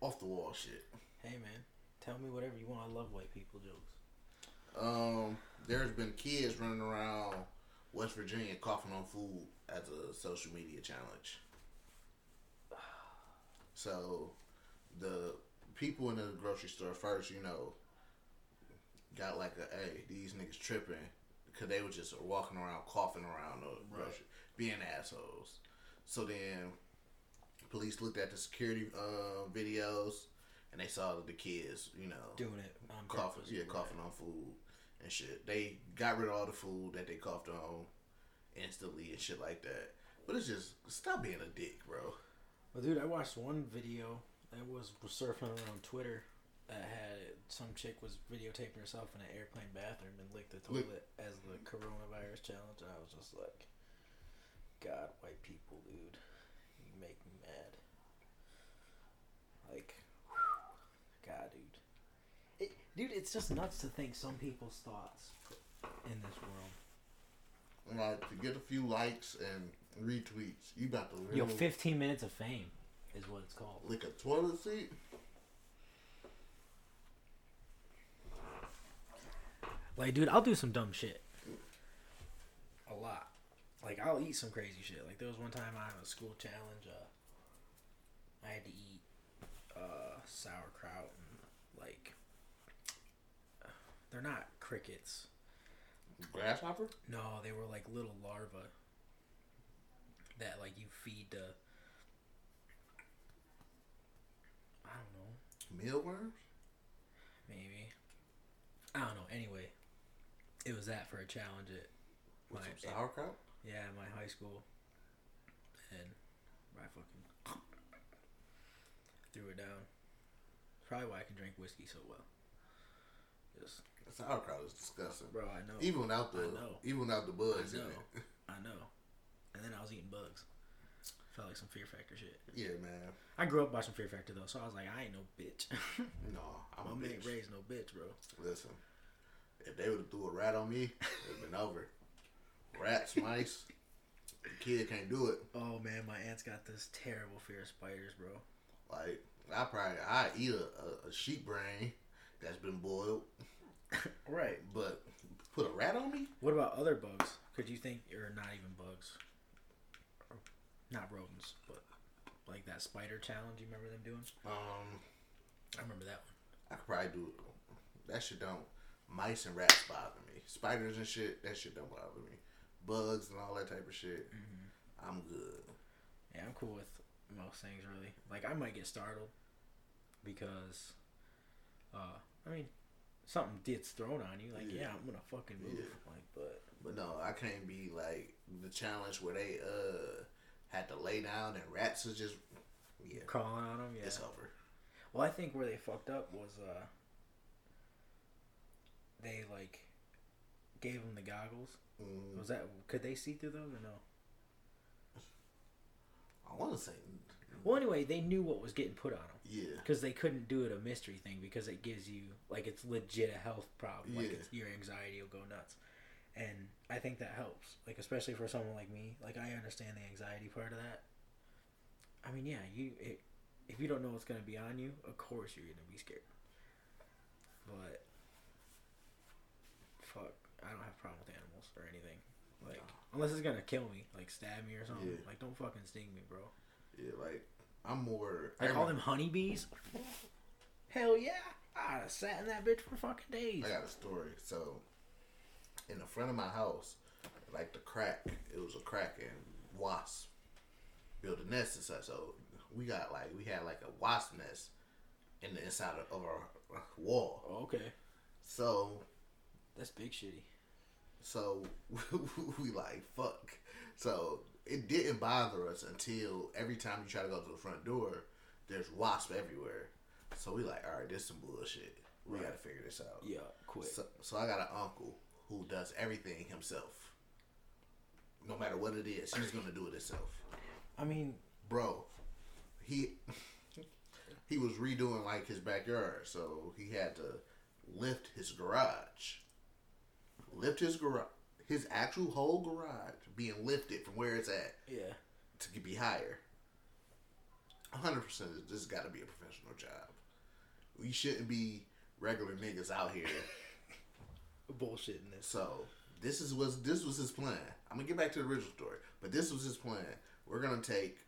off the wall shit. Hey, man, tell me whatever you want. I love white people jokes. Um, there's been kids running around West Virginia coughing on food as a social media challenge. So, the people in the grocery store first, you know, got like a hey, these niggas tripping because they were just walking around coughing around the grocery, being assholes. So then, police looked at the security uh, videos and they saw the kids, you know, Doing it coughing, purpose, yeah, right. coughing on food and shit. They got rid of all the food that they coughed on instantly and shit like that. But it's just stop being a dick, bro. Well, dude, I watched one video that was, was surfing around Twitter that had some chick was videotaping herself in an airplane bathroom and licked the Lick- toilet as the coronavirus challenge, and I was just like, God, white people, dude, you make me mad. Like, God, dude. It, dude, it's just nuts to think some people's thoughts in this world. Like to get a few likes and retweets, you about to Yo, 15 minutes of fame is what it's called. Like a toilet seat. Like, dude, I'll do some dumb shit. A lot. Like, I'll eat some crazy shit. Like, there was one time I had a school challenge. Uh, I had to eat uh, sauerkraut they're not crickets. Grasshopper? No, they were like little larvae that, like, you feed to. I don't know. Mealworms? Maybe. I don't know. Anyway, it was that for a challenge at With my some sauerkraut? yeah my high school, and I fucking threw it down. Probably why I can drink whiskey so well. Just Sauerkraut is disgusting. bro, I know. Even without the I know. even without the bugs in know. I know. And then I was eating bugs. Felt like some Fear Factor shit. Yeah, man. I grew up watching Fear Factor though, so I was like, I ain't no bitch. No, I'm My a man bitch. raised no bitch, bro. Listen, if they would have threw a rat on me, it'd been over. Rats, mice, the kid can't do it. Oh man, my aunt's got this terrible fear of spiders, bro. Like I probably I eat a, a, a sheep brain that's been boiled, Right. but put a rat on me? What about other bugs? Could you think, or not even bugs, or not rodents, but like that spider challenge? You remember them doing? Um, I remember that one. I could probably do that. Shit don't. Mice and rats bother me. Spiders and shit, that shit don't bother me. Bugs and all that type of shit, I'm good. Yeah, I'm cool with most things really. Like I might get startled because, uh, I mean, something gets thrown on you. Like yeah, Yeah. I'm gonna fucking move. Yeah. Like, but But no, I can't be like the challenge where they uh had to lay down and rats is just yeah, crawling on them, yeah. it's over. Well, I think where they fucked up was uh, they like gave them the goggles. Mm, Was that could they see through those or no? I want to say Well, anyway, they knew what was getting put on them yeah, because they couldn't do it a mystery thing because it gives you like it's legit a health problem. Like Yeah. it's, your anxiety will go nuts, and I think that helps. Like especially for someone like me, like I understand the anxiety part of that. I mean, yeah, you it, if you don't know what's gonna be on you, of course you're gonna be scared. But fuck, I don't have a problem with animals or anything. Like unless it's gonna kill me, like stab me or something. Yeah. Like don't fucking sting me, bro. yeah. Like I'm more. Like I all remember- them honeybees. Hell yeah! I'd sat in that bitch for fucking days. I got a story. So, in the front of my house, like the crack, it was a crack and wasp built a nest inside. So we got like we had like a wasp nest in the inside of, of our uh, wall. Oh, okay, So that's big shitty. so we like fuck. So it didn't bother us until every time you try to go to the front door, there's wasp everywhere. So we like, all right, this some bullshit. We gotta figure this out. Yeah, quick. So, so I got an uncle who does everything himself. No matter what it is, he's gonna do it himself. I mean, Bro, he he was redoing like his backyard, so he had to lift his garage. Lift his garage his actual whole garage being lifted from where it's at yeah. to be higher. hundred percent this has gotta be a professional job. We shouldn't be regular niggas out here Bullshitting this. So this is was this was his plan. I'm gonna get back to the original story, but this was his plan. We're gonna take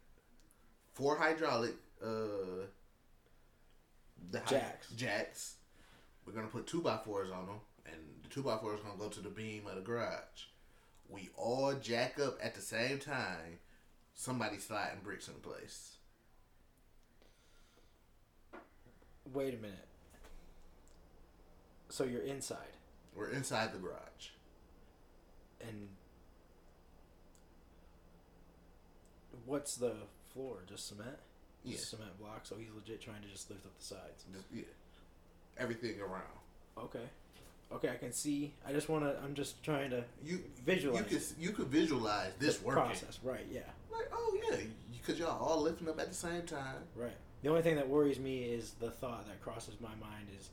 four hydraulic uh the hy- Jacks. jacks. We're gonna put two by fours on them, and the two by fours gonna go to the beam of the garage. We all jack up at the same time. Somebody sliding bricks in place. Wait a minute. So you're inside, We're inside the garage. and what's the floor? Just cement? Yeah. Just cement block. So he's legit trying to just lift up the sides. Just, yeah. Everything around. Okay. Okay, I can see. I just want to. I'm just trying to You visualize You could you could visualize this working. process. Right. Yeah. Like, oh yeah, because y'all all lifting up at the same time. Right. The only thing that worries me is the thought that crosses my mind is,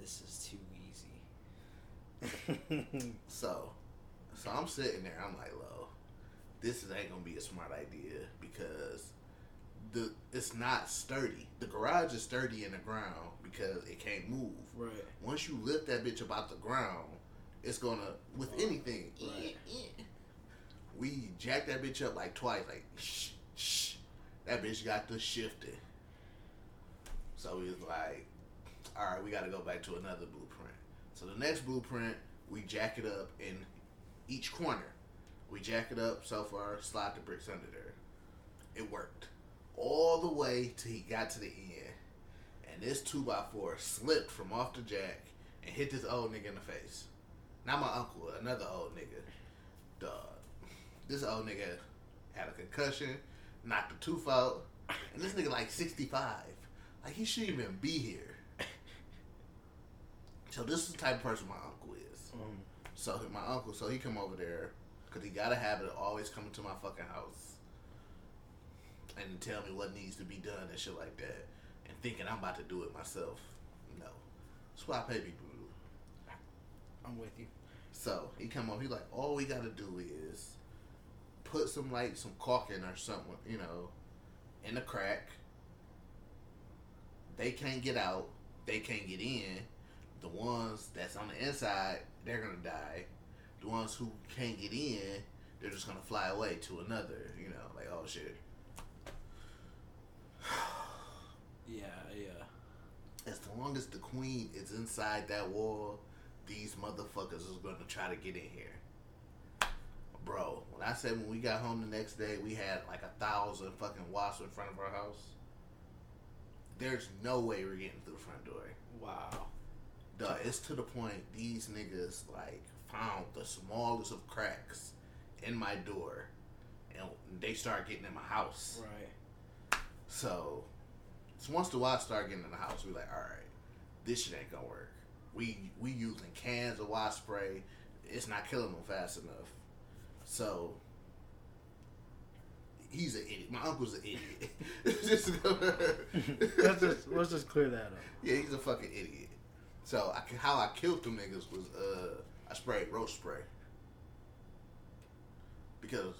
this is too easy. So, so I'm sitting there. I'm like, "Lo, this is ain't gonna be a smart idea because the it's not sturdy. The garage is sturdy in the ground because it can't move. right. Once you lift that bitch up out the ground, it's gonna with anything. Right. We jacked that bitch up like twice. Like, shh, shh. That bitch got to shifting. So we was like, all right, we got to go back to another blueprint. So the next blueprint, we jack it up in each corner. We jack it up so far, slide the bricks under there. It worked all the way till he got to the end, and this two by four slipped from off the jack and hit this old nigga in the face. Not my uncle, another old nigga. Dog. This old nigga had a concussion, knocked a tooth out, and this nigga like sixty five. Like he shouldn't even be here. So this is the type of person my uncle is. Um, So my uncle, so he come over there because he got a habit of always coming to my fucking house and tell me what needs to be done and shit like that, and thinking I'm about to do it myself. No, that's what I pay people to do. I'm with you. So he come up, he like, all we gotta do is put some like some caulking or something, you know, in the crack. They can't get out. They can't get in. The ones that's on the inside, they're gonna die. The ones who can't get in, they're just gonna fly away to another. You know, like oh shit. Yeah, yeah. As long as the queen is inside that wall, these motherfuckers is gonna try to get in here. Bro, when I said when we got home the next day, we had like a thousand fucking wasps in front of our house. There's no way we're getting through the front door. Wow. Duh, it's to the point these niggas like found the smallest of cracks in my door, and they start getting in my house. Right. So, so once the wasps start getting in the house, we like, all right, this shit ain't gonna work. We we using cans of wasp spray. It's not killing them fast enough. So he's an idiot. My uncle's an idiot. Just- let's just let's just clear that up. yeah, he's a fucking idiot. So I, how I killed them niggas was uh I sprayed roach spray because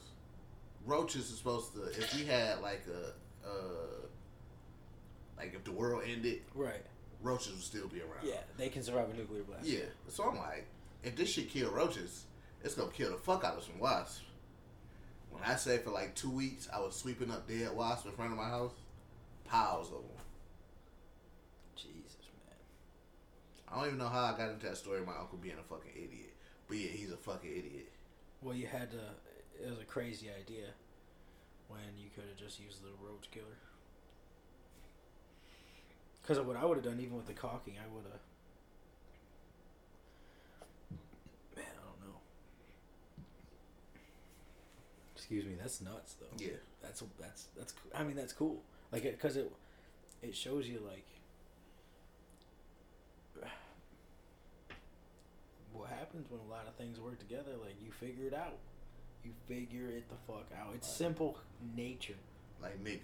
roaches are supposed to. If we had like a uh like if the world ended, Right. roaches would still be around. Yeah, they can survive a nuclear blast. Yeah. So I'm like, if this shit kill roaches, it's gonna kill the fuck out of some wasps. When I say for like two weeks, I was sweeping up dead wasps in front of my house, piles of them. Jesus, man. I don't even know how I got into that story. of My uncle being a fucking idiot, but yeah, he's a fucking idiot. Well, you had to. It was a crazy idea when you could have just used the roach killer. Because of what I would have done, even with the caulking, I would have. Man, I don't know. Excuse me. That's nuts though. Yeah. That's that's that's. I mean, that's cool. Like, it because it it shows you like what happens when a lot of things work together. Like you figure it out. You figure it the fuck out. It's simple nature. Like nigga,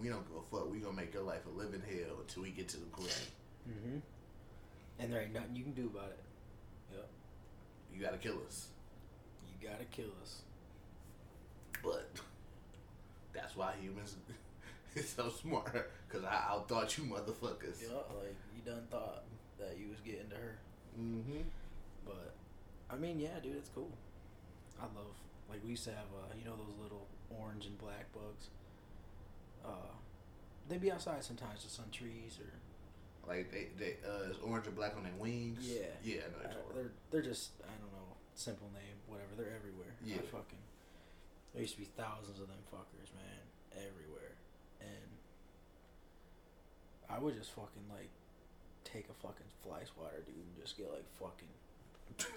we don't give a fuck. We gonna make your life a living hell until we get to the grave. Mm-hmm. And there ain't nothing you can do about it. Yep. You gotta kill us. You gotta kill us. But that's why humans is so smart. Cause I outthought you motherfuckers. Yeah, like you done thought that you was getting to her. Mm-hmm. But I mean, yeah, dude, it's cool. I love like we used to have uh, you know those little orange and black bugs. Uh, they be outside sometimes, just on trees or Like they, they uh, it's orange and black on their wings. yeah, Yeah, I know. You're they're they're just I don't know simple name whatever. They're everywhere. I Yeah. fucking there used to be thousands of them fuckers, man, everywhere, and I would just fucking like take a fucking fly swatter, dude, and just get like fucking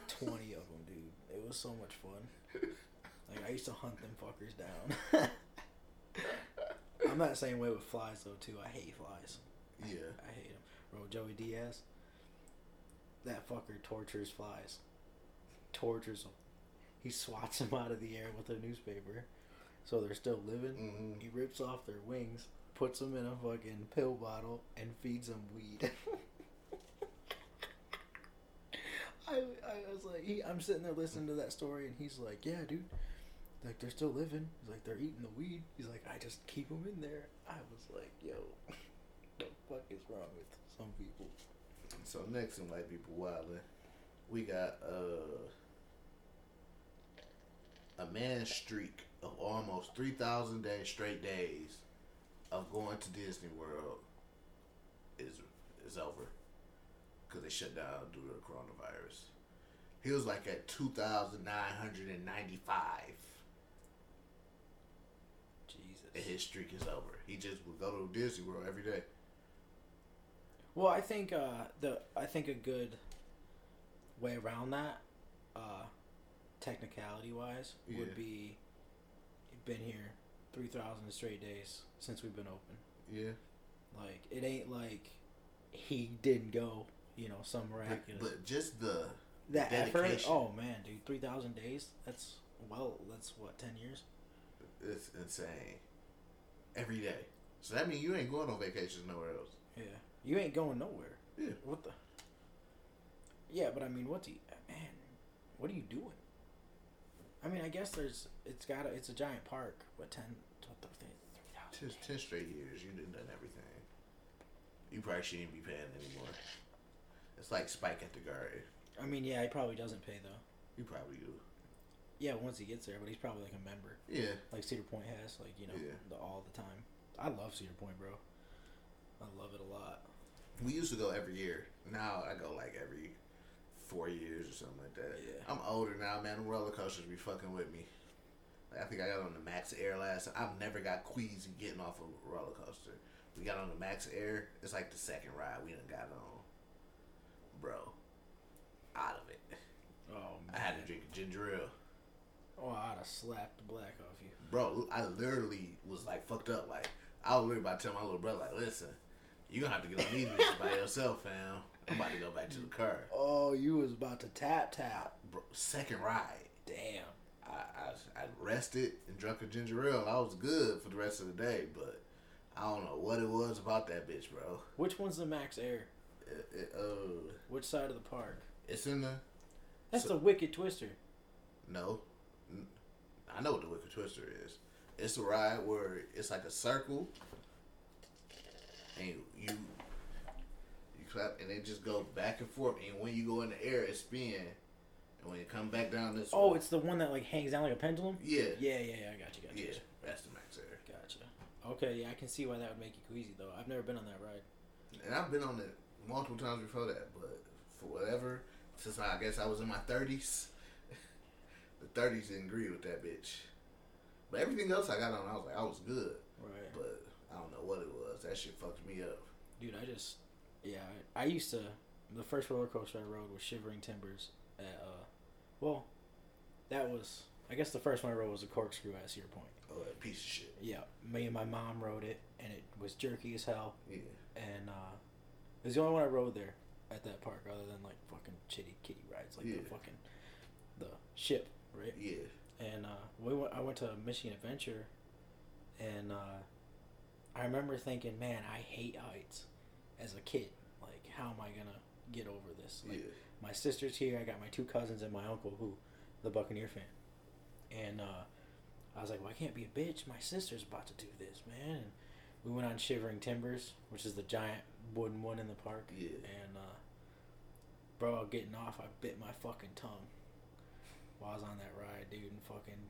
twenty of them, dude. It was so much fun. Like I used to hunt them fuckers down. I'm that same way with flies though too. I hate flies. Yeah. I hate them. Bro, Joey Diaz. That fucker tortures flies. Tortures them. He swats them out of the air with a newspaper, so they're still living. Mhm. He rips off their wings, puts them in a fucking pill bottle, and feeds them weed. I, I was like, he, I'm sitting there listening to that story, and he's like, "Yeah, dude, like they're still living. He's like, they're eating the weed. He's like, I just keep them in there. I was like, yo, the fuck is wrong with some people? So next in white people wilding, we got uh a man's streak of almost three thousand days straight days of going to Disney World is is over because they shut down due to the coronavirus. He was like at two thousand nine hundred and ninety five. Jesus. And his streak is over. He just would go to Disney World every day. Well, I think uh, the I think a good way around that, uh, technicality wise, Yeah. would be been here three thousand straight days since we've been open. Yeah. Like it ain't like he didn't go, you know, some miraculous. but just the that effort, dedication. oh man, dude, three thousand days. That's well, that's what ten years. It's insane. Every day. So that means you ain't going on vacations nowhere else. Yeah, you ain't going nowhere. Yeah. What the? Yeah, but I mean, what's he? Uh, man, what are you doing? I mean, I guess there's. It's got. A, it's a giant park, but ten. What the thing? Three thousand. Ten, ten straight years, you done done everything. You probably shouldn't be paying anymore. It's like Spike at the Guard. I mean, yeah, he probably doesn't pay though. You probably do. Yeah, once he gets there, but he's probably like a member, Yeah. like Cedar Point has, like you know, Yeah. the, all the time. I love Cedar Point, bro. I love it a lot. We used to go every year. Now I go like every four years or something like that. Yeah. I'm older now, man. The roller coasters be fucking with me. Like, I think I got on the Max Air last. I've never got queasy getting off a roller coaster. We got on the Max Air. It's like the second ride we done got on. Bro, out of it. Oh man. I had to drink a ginger ale. Oh, I'd have slapped the black off you. Bro, I literally was like fucked up. Like I was literally about to tell my little brother, like, listen, you gonna have to get on these bitches by yourself, fam. I'm about to go back to the car. Oh, you was about to tap tap. Bro, second ride. Damn. I, I I rested and drank a ginger ale. I was good for the rest of the day, but I don't know what it was about that bitch, bro. Which one's the Max Air? Uh, Which side of the park? it's in the That's So- the Wicked Twister. no. N- I know what the Wicked Twister is. It's a ride where it's like a circle, and you you clap, and it just go back and forth. And when you go in the air, it spin, and when you come back down this, Oh, way- it's the one that like hangs down like a pendulum. yeah, Yeah, yeah, yeah. I got you. Got you. yeah. That's the max air. Gotcha. Okay, yeah, I can see why that would make you queasy though. I've never been on that ride. And I've been on it multiple times before that, but for whatever, since I guess I was in my thirties, the thirties didn't agree with that bitch. But everything else I got on, I was like, I was good. Right. But I don't know what it was. That shit fucked me up. Dude, I just yeah, I, I used to the first roller coaster I rode was Shivering Timbers at uh well, that was I guess the first one I rode was a corkscrew at Cedar Point. Oh, that piece of shit. Yeah, me and my mom rode it, and it was jerky as hell. Yeah. And uh, it was the only one I rode there at that park, other than like fucking shitty kitty rides, like Yeah. the fucking the ship, right? Yeah. And uh, we went, I went to Michigan Adventure, and uh, I remember thinking, man, I hate heights as a kid. Like, how am I gonna get over this? Like, Yeah. my sister's here. I got my two cousins and my uncle, who, the Buccaneer fan, and uh, I was like, well, I can't be a bitch. My sister's about to do this, man. And we went on Shivering Timbers, which is the giant wooden one in the park. Yeah. And uh, bro, getting off, I bit my fucking tongue while I was on that ride, dude, and fucking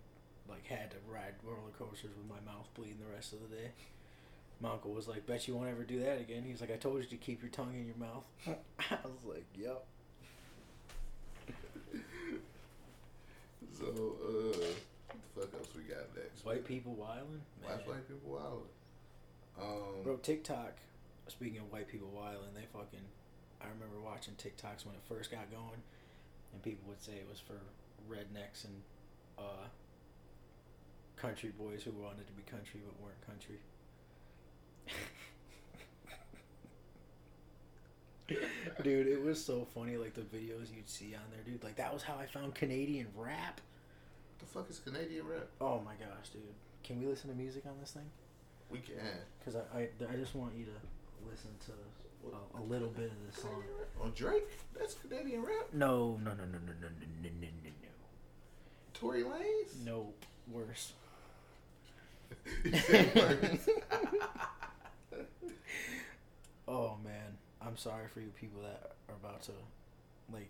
like had to ride roller coasters with my mouth bleeding the rest of the day. My uncle was like, "Bet you won't ever do that again." He's like, "I told you to keep your tongue in your mouth." I was like, "Yep." So, uh, what the fuck else we got next? White people wilding, Watch white people wild. Um, Bro, TikTok. Speaking of white people wilding, they fucking. I remember watching TikToks when it first got going, and people would say it was for rednecks and uh, country boys who wanted to be country but weren't country. dude, it was so funny. Like the videos you'd see on there, dude. Like that was how I found Canadian rap. the fuck is Canadian rap? Oh my gosh, dude. Can we listen to music on this thing? We can. Because I, I, I just want you to listen to a, a little bit of this song. On Drake? That's Canadian rap. No, no, no, no, no, no, no, no, no, no, Tory Lanez. no. No, worse. oh man, I'm sorry for you people that are about to, like,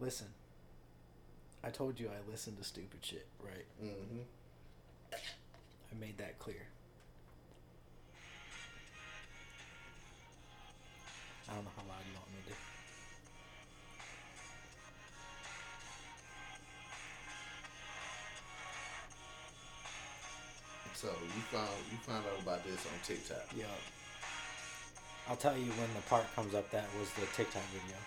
listen. I told you I listen to stupid shit, right? mm-hmm. I made that clear. So you found you found out about this on TikTok. Yeah. I'll tell you when the part comes up that was the TikTok video.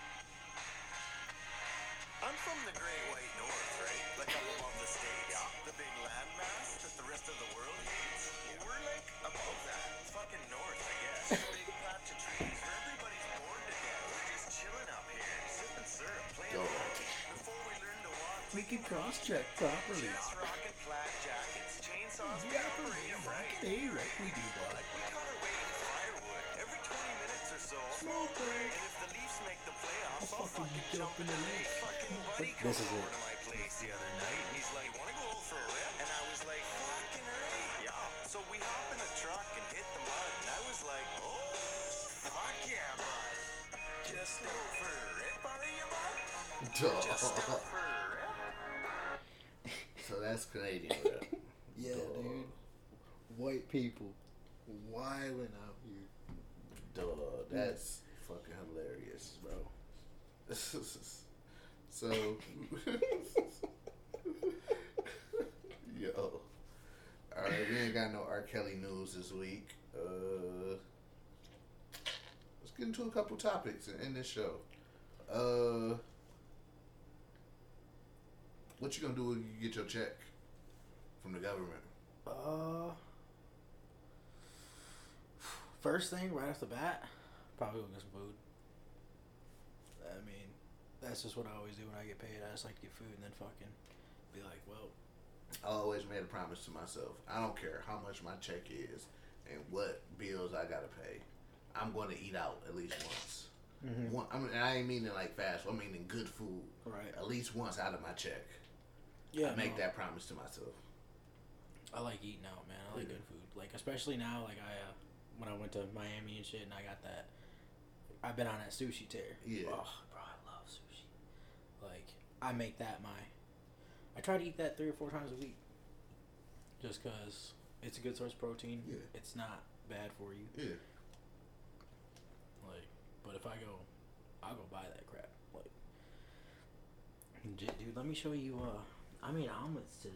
I'm from the Great White North, right? Like up above the state, the big landmass that the rest of the world hates. We're like above that, fucking north, I guess. big patch of trees where everybody's bored to death. We're just chilling up here, sipping syrup, playing Yo. hockey. Before we learn to walk, We can cross check properly. I'll fucking fucking jump jump in in the the lake. lake. This is it. to my place the other night. He's like, "Wanna go for a rip?" And I was like, "Fucking right, yeah." So we hop in the truck and hit the mud, and I was like, "Oh, fuck yeah, bud! Just out for a rip, are you, bud? Just out for a rip." so that's Canadian rap. Yeah, Duh. dude. White people wilding out here. Duh, that's fucking hilarious, bro. so, yo, all right, we ain't got no R. Kelly news this week. Uh, let's get into a couple topics in, this show. Uh, what you gonna do when you get your check from the government? Uh, first thing right off the bat, probably go get some food. I mean, that's just what I always do when I get paid. I just like to get food and then fucking be like, well, I always made a promise to myself. I don't care how much my check is and what bills I gotta pay. I'm going to eat out at least once. One, I mean, I ain't meaning like fast. I'm meaning good food. Right. At least once out of my check. yeah, I make no, that promise to myself. I like eating out, man. I like Yeah. good food. Like especially now, like I uh, when I went to Miami and shit, and I got that. I've been on that sushi tear. Yeah. Oh, bro, I love sushi. Like I make that my. I try to eat that three or four times a week. Just cause it's a good source of protein. Yeah. It's not bad for you. Yeah. Like, but if I go, I'll go buy that crap. Like, dude. Let me show you. Uh, I made omelets today.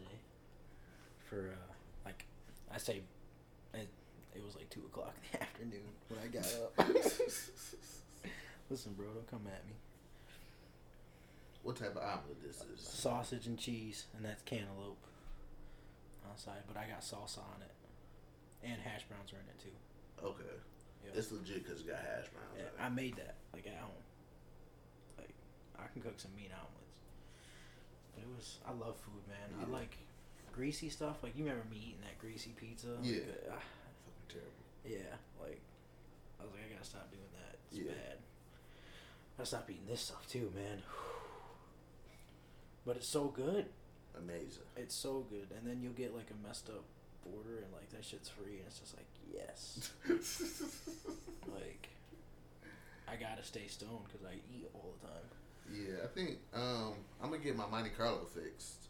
For uh, like, I say, it, it was like two o'clock in the afternoon when I got up. Listen, bro, don't come at me. What type of omelet this is? sausage and cheese, and that's cantaloupe outside. But I got salsa on it, and hash browns are in it too. Okay. Yeah. It's legit because it got hash browns. Yeah, I made that like at home. Like I can cook some meat omelets. But it was I love food, man. I like greasy stuff. Like you remember me eating that greasy pizza? Like, Yeah. uh, ah, Fucking terrible. yeah. Like I was like, I gotta stop doing that. It's Yeah. bad. Gotta stop eating this stuff too, man. But it's so good. Amazing. It's so good. And then you'll get like a messed up border, and like that shit's free and it's just like yes. like I gotta stay stoned because I eat all the time. Yeah, I think um, I'm gonna get my Monte Carlo fixed.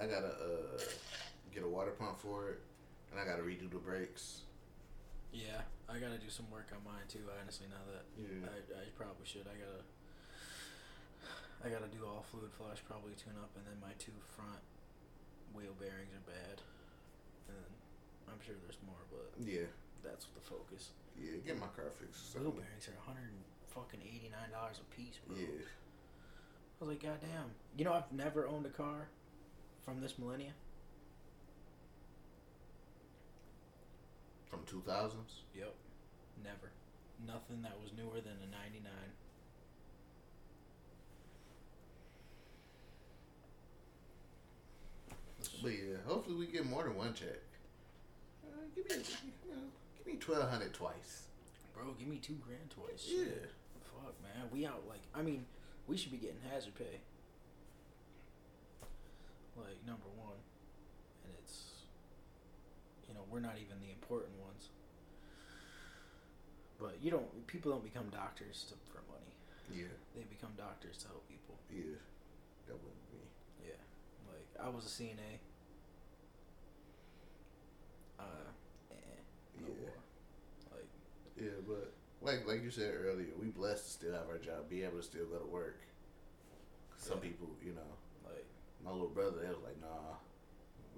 I gotta uh, get a water pump for it, and I gotta redo the brakes. Yeah, I gotta do some work on mine too. Honestly, now that Yeah. I, I probably should. I gotta I gotta do all fluid flush, probably tune up, and then my two front wheel bearings are bad, and I'm sure there's more, but Yeah, that's the focus. yeah, get my car fixed. Wheel bearings are 100 and fucking 89 dollars a piece, bro. Yeah, I was like, goddamn. You know, I've never owned a car from this millennia. From two thousands. Yep. Never. Nothing that was newer than a 99. But yeah, hopefully we get more than one check. Uh, give me, you know, give me twelve hundred twice. Bro, give me two grand twice. Yeah. Fuck, man. We out, like, I mean, we should be getting hazard pay. Like, number one. And it's, you know, we're not even the important ones. But you don't, people don't become doctors to, for money. Yeah, They become doctors to help people. yeah, that wouldn't be. Yeah. Like, I was a CNA. Uh, eh, no Yeah. more. Like, Yeah, but like like you said earlier, we blessed to still have our job, be able to still go to work. Some Yeah. people, you know, like, my little brother, they was like, nah,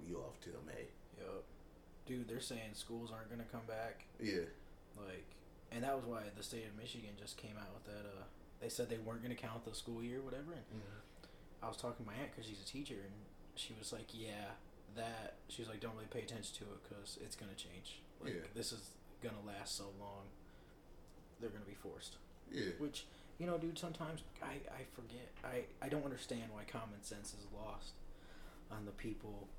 we off till May. yup. Dude, they're saying schools aren't gonna come back. Yeah, Like, and that was why the state of Michigan just came out with that. Uh, they said they weren't going to count the school year, whatever. And I was talking to my aunt because she's a teacher, and she was like, "Yeah, that." She was like, "Don't really pay attention to it because it's going to change. Like, Yeah. this is going to last so long. They're going to be forced." yeah, Which, you know, dude, sometimes I, I forget. I, I don't understand why common sense is lost on the people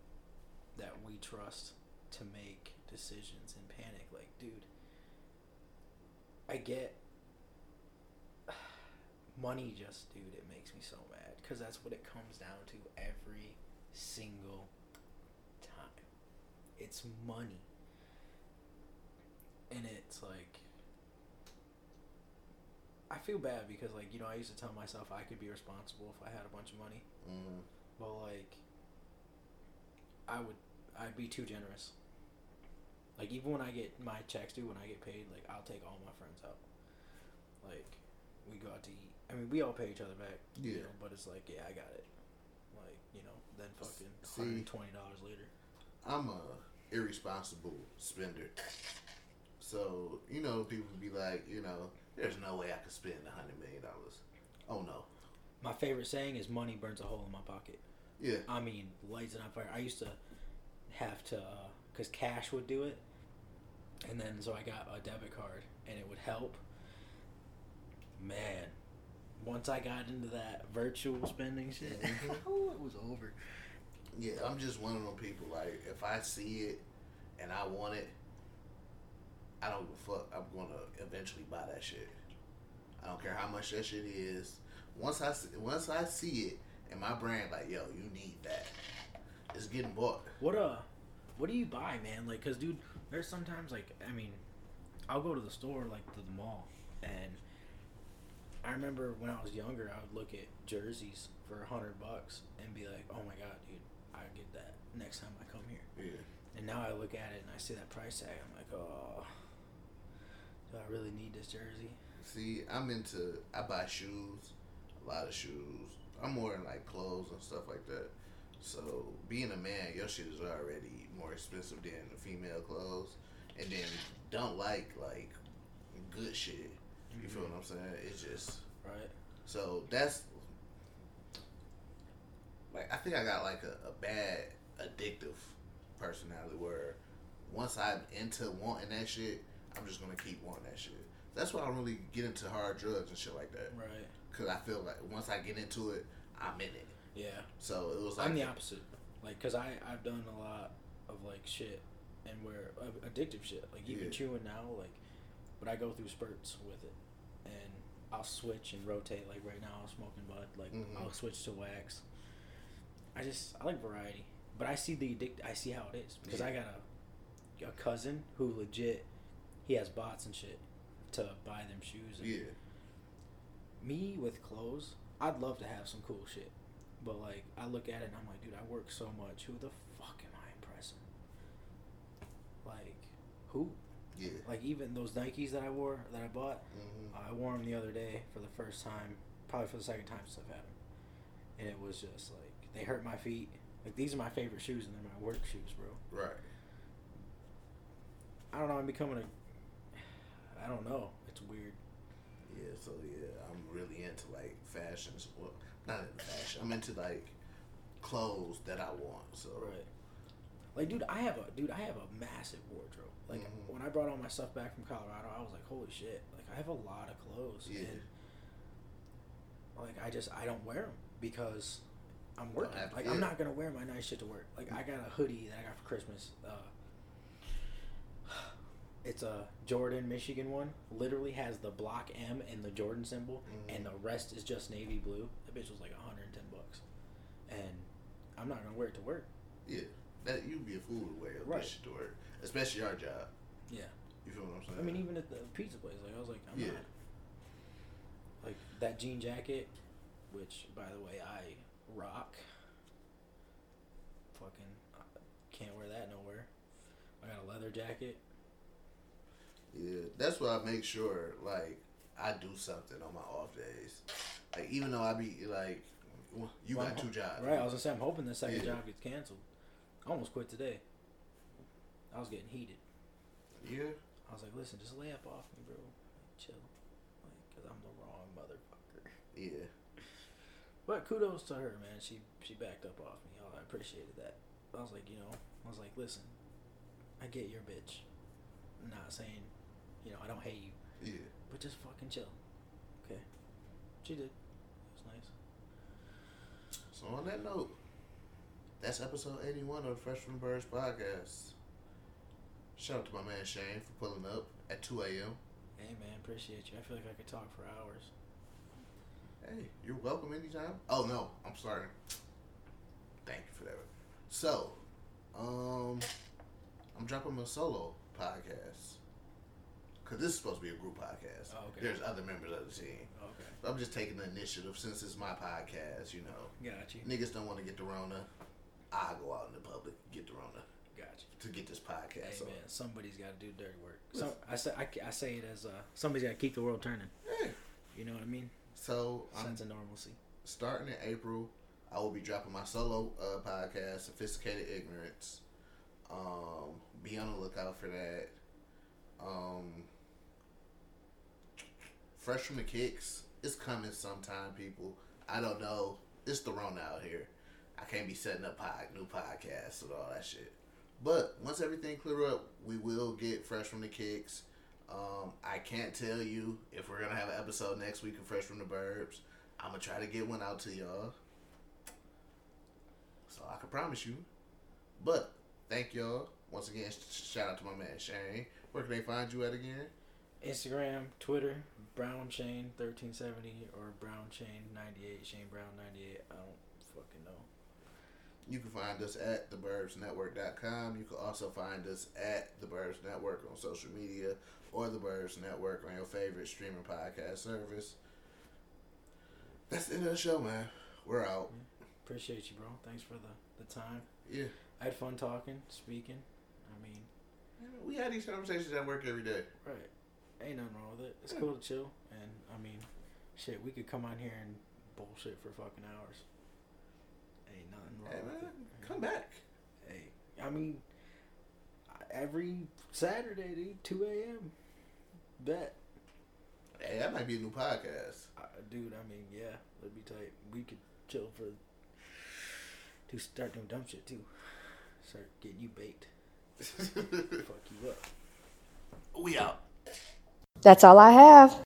that we trust to make decisions in panic. Like, dude, I get money just, dude, it makes me so mad. Because that's what it comes down to every single time. It's money. And it's like, I feel bad because like you know I used to tell myself I could be responsible if I had a bunch of money, mm, but like I would I'd be too generous. Like even when I get my checks due, when I get paid, like I'll take all my friends out. Like we go out to eat. I mean we all pay each other back. You Yeah. know, but it's like yeah I got it. Like you know then fucking See- twenty dollars later. I'm a irresponsible spender. So you know, people be like, you know, there's no way I could spend a hundred million dollars. Oh no, My favorite saying is money burns a hole in my pocket. yeah, I mean, lights it on fire. I used to have to, uh, because cash would do it, and then so I got a debit card, and it would help. Man, once I got into that virtual spending shit, ooh, it was over. yeah. I'm just one of them people. Like, if I see it and I want it, I don't give a fuck. I'm gonna eventually buy that shit. I don't care how much that shit is. Once I see, once I see it and my brain, like, yo, you need that. It's getting bought. What uh, what do you buy, man? Like, cause dude, there's sometimes like, I mean, I'll go to the store like to the mall, and I remember when I was younger, I would look at jerseys for a hundred bucks and be like, oh my god, dude, I get that next time I come here. Yeah. And now I look at it and I see that price tag. I'm like, oh, do I really need this jersey? See, I'm into. I buy shoes, a lot of shoes. I'm more in like clothes and stuff like that. So being a man, your shit is already more expensive than the female clothes, and then don't like like good shit. You feel mm-hmm. what I'm saying? It's just Right? so that's like I think I got like a, a bad addictive personality where once I'm into wanting that shit, I'm just gonna keep wanting that shit. That's why I don't really get into hard drugs and shit like that. Right. Cause I feel like once I get into it, I'm in it. Yeah. So it was like I'm the opposite. Like, cause I I've done a lot of like shit and where uh, addictive shit. Like even Yeah. chewing now, like, but I go through spurts with it, and I'll switch and rotate. Like right now, I'm smoking bud. Like Mhm. I'll switch to wax. I just I like variety, but I see the addict. I see how it is because I got a a cousin who legit he has bots and shit to buy them shoes. And yeah, me with clothes, I'd love to have some cool shit. But like I look at it and I'm like, dude, I work so much. Who the fuck am I impressing? Like, who? yeah. Like even those Nikes that I wore that I bought, hmm I wore them the other day for the first time, probably for the second time since I've had them, and it was just like they hurt my feet. Like these are my favorite shoes and they're my work shoes, bro. Right. I don't know. I'm becoming a. I don't know. It's weird. Yeah. So yeah, I'm really into like fashions. Well, not into fashion. I'm into like clothes that I want. So Right. Like, dude, I have a dude. I have a massive wardrobe. Like, Mhm. when I brought all my stuff back from Colorado, I was like, holy shit! Like, I have a lot of clothes. Yeah. And, like, I just I don't wear them because I'm working. have Like, yeah. I'm not gonna wear my nice shit to work. Like, I got a hoodie that I got for Christmas. Uh, it's a Jordan Michigan one. Literally has the block M and the Jordan symbol, Mhm. and the rest is just navy blue. Bitch was like 110 bucks, and I'm not gonna wear it to work. yeah, that you'd be a fool to wear Right. this shit to work, especially our job. Yeah. You feel what I'm saying? I mean, even at the pizza place, like I was like, I'm Yeah. not. Like that jean jacket, which by the way I rock. Fucking uh, can't wear that nowhere. I got a leather jacket. Yeah, that's why I make sure like I do something on my off days. Like even though I be like, you Well, got I'm two jobs, Right, I was gonna say I'm hoping the second Yeah. job gets canceled. I almost quit today. I was getting heated. Yeah, I was like, listen, just lay up off me, bro. Like, chill. Like, cause I'm the wrong motherfucker. yeah, But kudos to her, man. She she backed up off me. Oh, I appreciated that. I was like, you know, I was like, listen, I get your bitch. I'm not saying, you know, I don't hate you, yeah. but just fucking chill. Okay. She did. It was nice. So on that note, that's episode eighty-one of the Fresh from the Burbs podcast. Shout out to my man Shane for pulling up at two a.m. Hey, man, appreciate you. I feel like I could talk for hours. Hey, you're welcome anytime. Oh no, I'm sorry. Thank you for that. So, um, I'm dropping my solo podcast because this is supposed to be a group podcast. Oh, okay. There's other members of the team. Okay. I'm just taking the initiative since it's my podcast. You know, Got you. niggas don't want to get the Rona. I go out in the public get the Rona Got you. to get this podcast. Hey, so, man, somebody's got to do dirty work. So I say I, I say it as uh, somebody's got to keep the world turning. yeah. You know what I mean? So I'm Sense of normalcy. starting in April, I will be dropping my solo uh, podcast, Sophisticated Ignorance. Um, be on the lookout for that. Um, Fresh from the Kicks, it's coming sometime, people. I don't know. It's the Rona out here. I can't be setting up pod, new podcasts and all that shit. But once everything clear up, we will get Fresh from the Kicks. Um, I can't tell you if we're gonna have an episode next week of Fresh from the Burbs. I'm gonna try to get one out to y'all. So I can promise you. But thank y'all once again. sh- Shout out to my man Shane. Where can they find you at again? Instagram, Twitter, Brown Shane thirteen seventy or Brown Shane ninety eight, Shane Brown ninety eight. I don't fucking know. You can find us at theburbsnetwork.com. You can also find us at the Burbs Network on social media or the Burbs Network on your favorite streaming podcast service. That's the end of the show, man. We're out. Appreciate you, bro. Thanks for the, the time. Yeah. I had fun talking, speaking. I mean, We had these conversations at work every day. right. Ain't nothing wrong with it. It's cool to chill. And I mean, shit, we could come on here and bullshit for fucking hours. Ain't nothing wrong Hey, with man, it. come back. Hey, I mean, every Saturday, dude, 2 a.m. Bet. Hey, that might be a new podcast. Uh, dude, I mean, yeah, that'd be tight. We could chill for to start doing dumb shit too. Start getting you baked. Fuck you up. We out. That's all I have.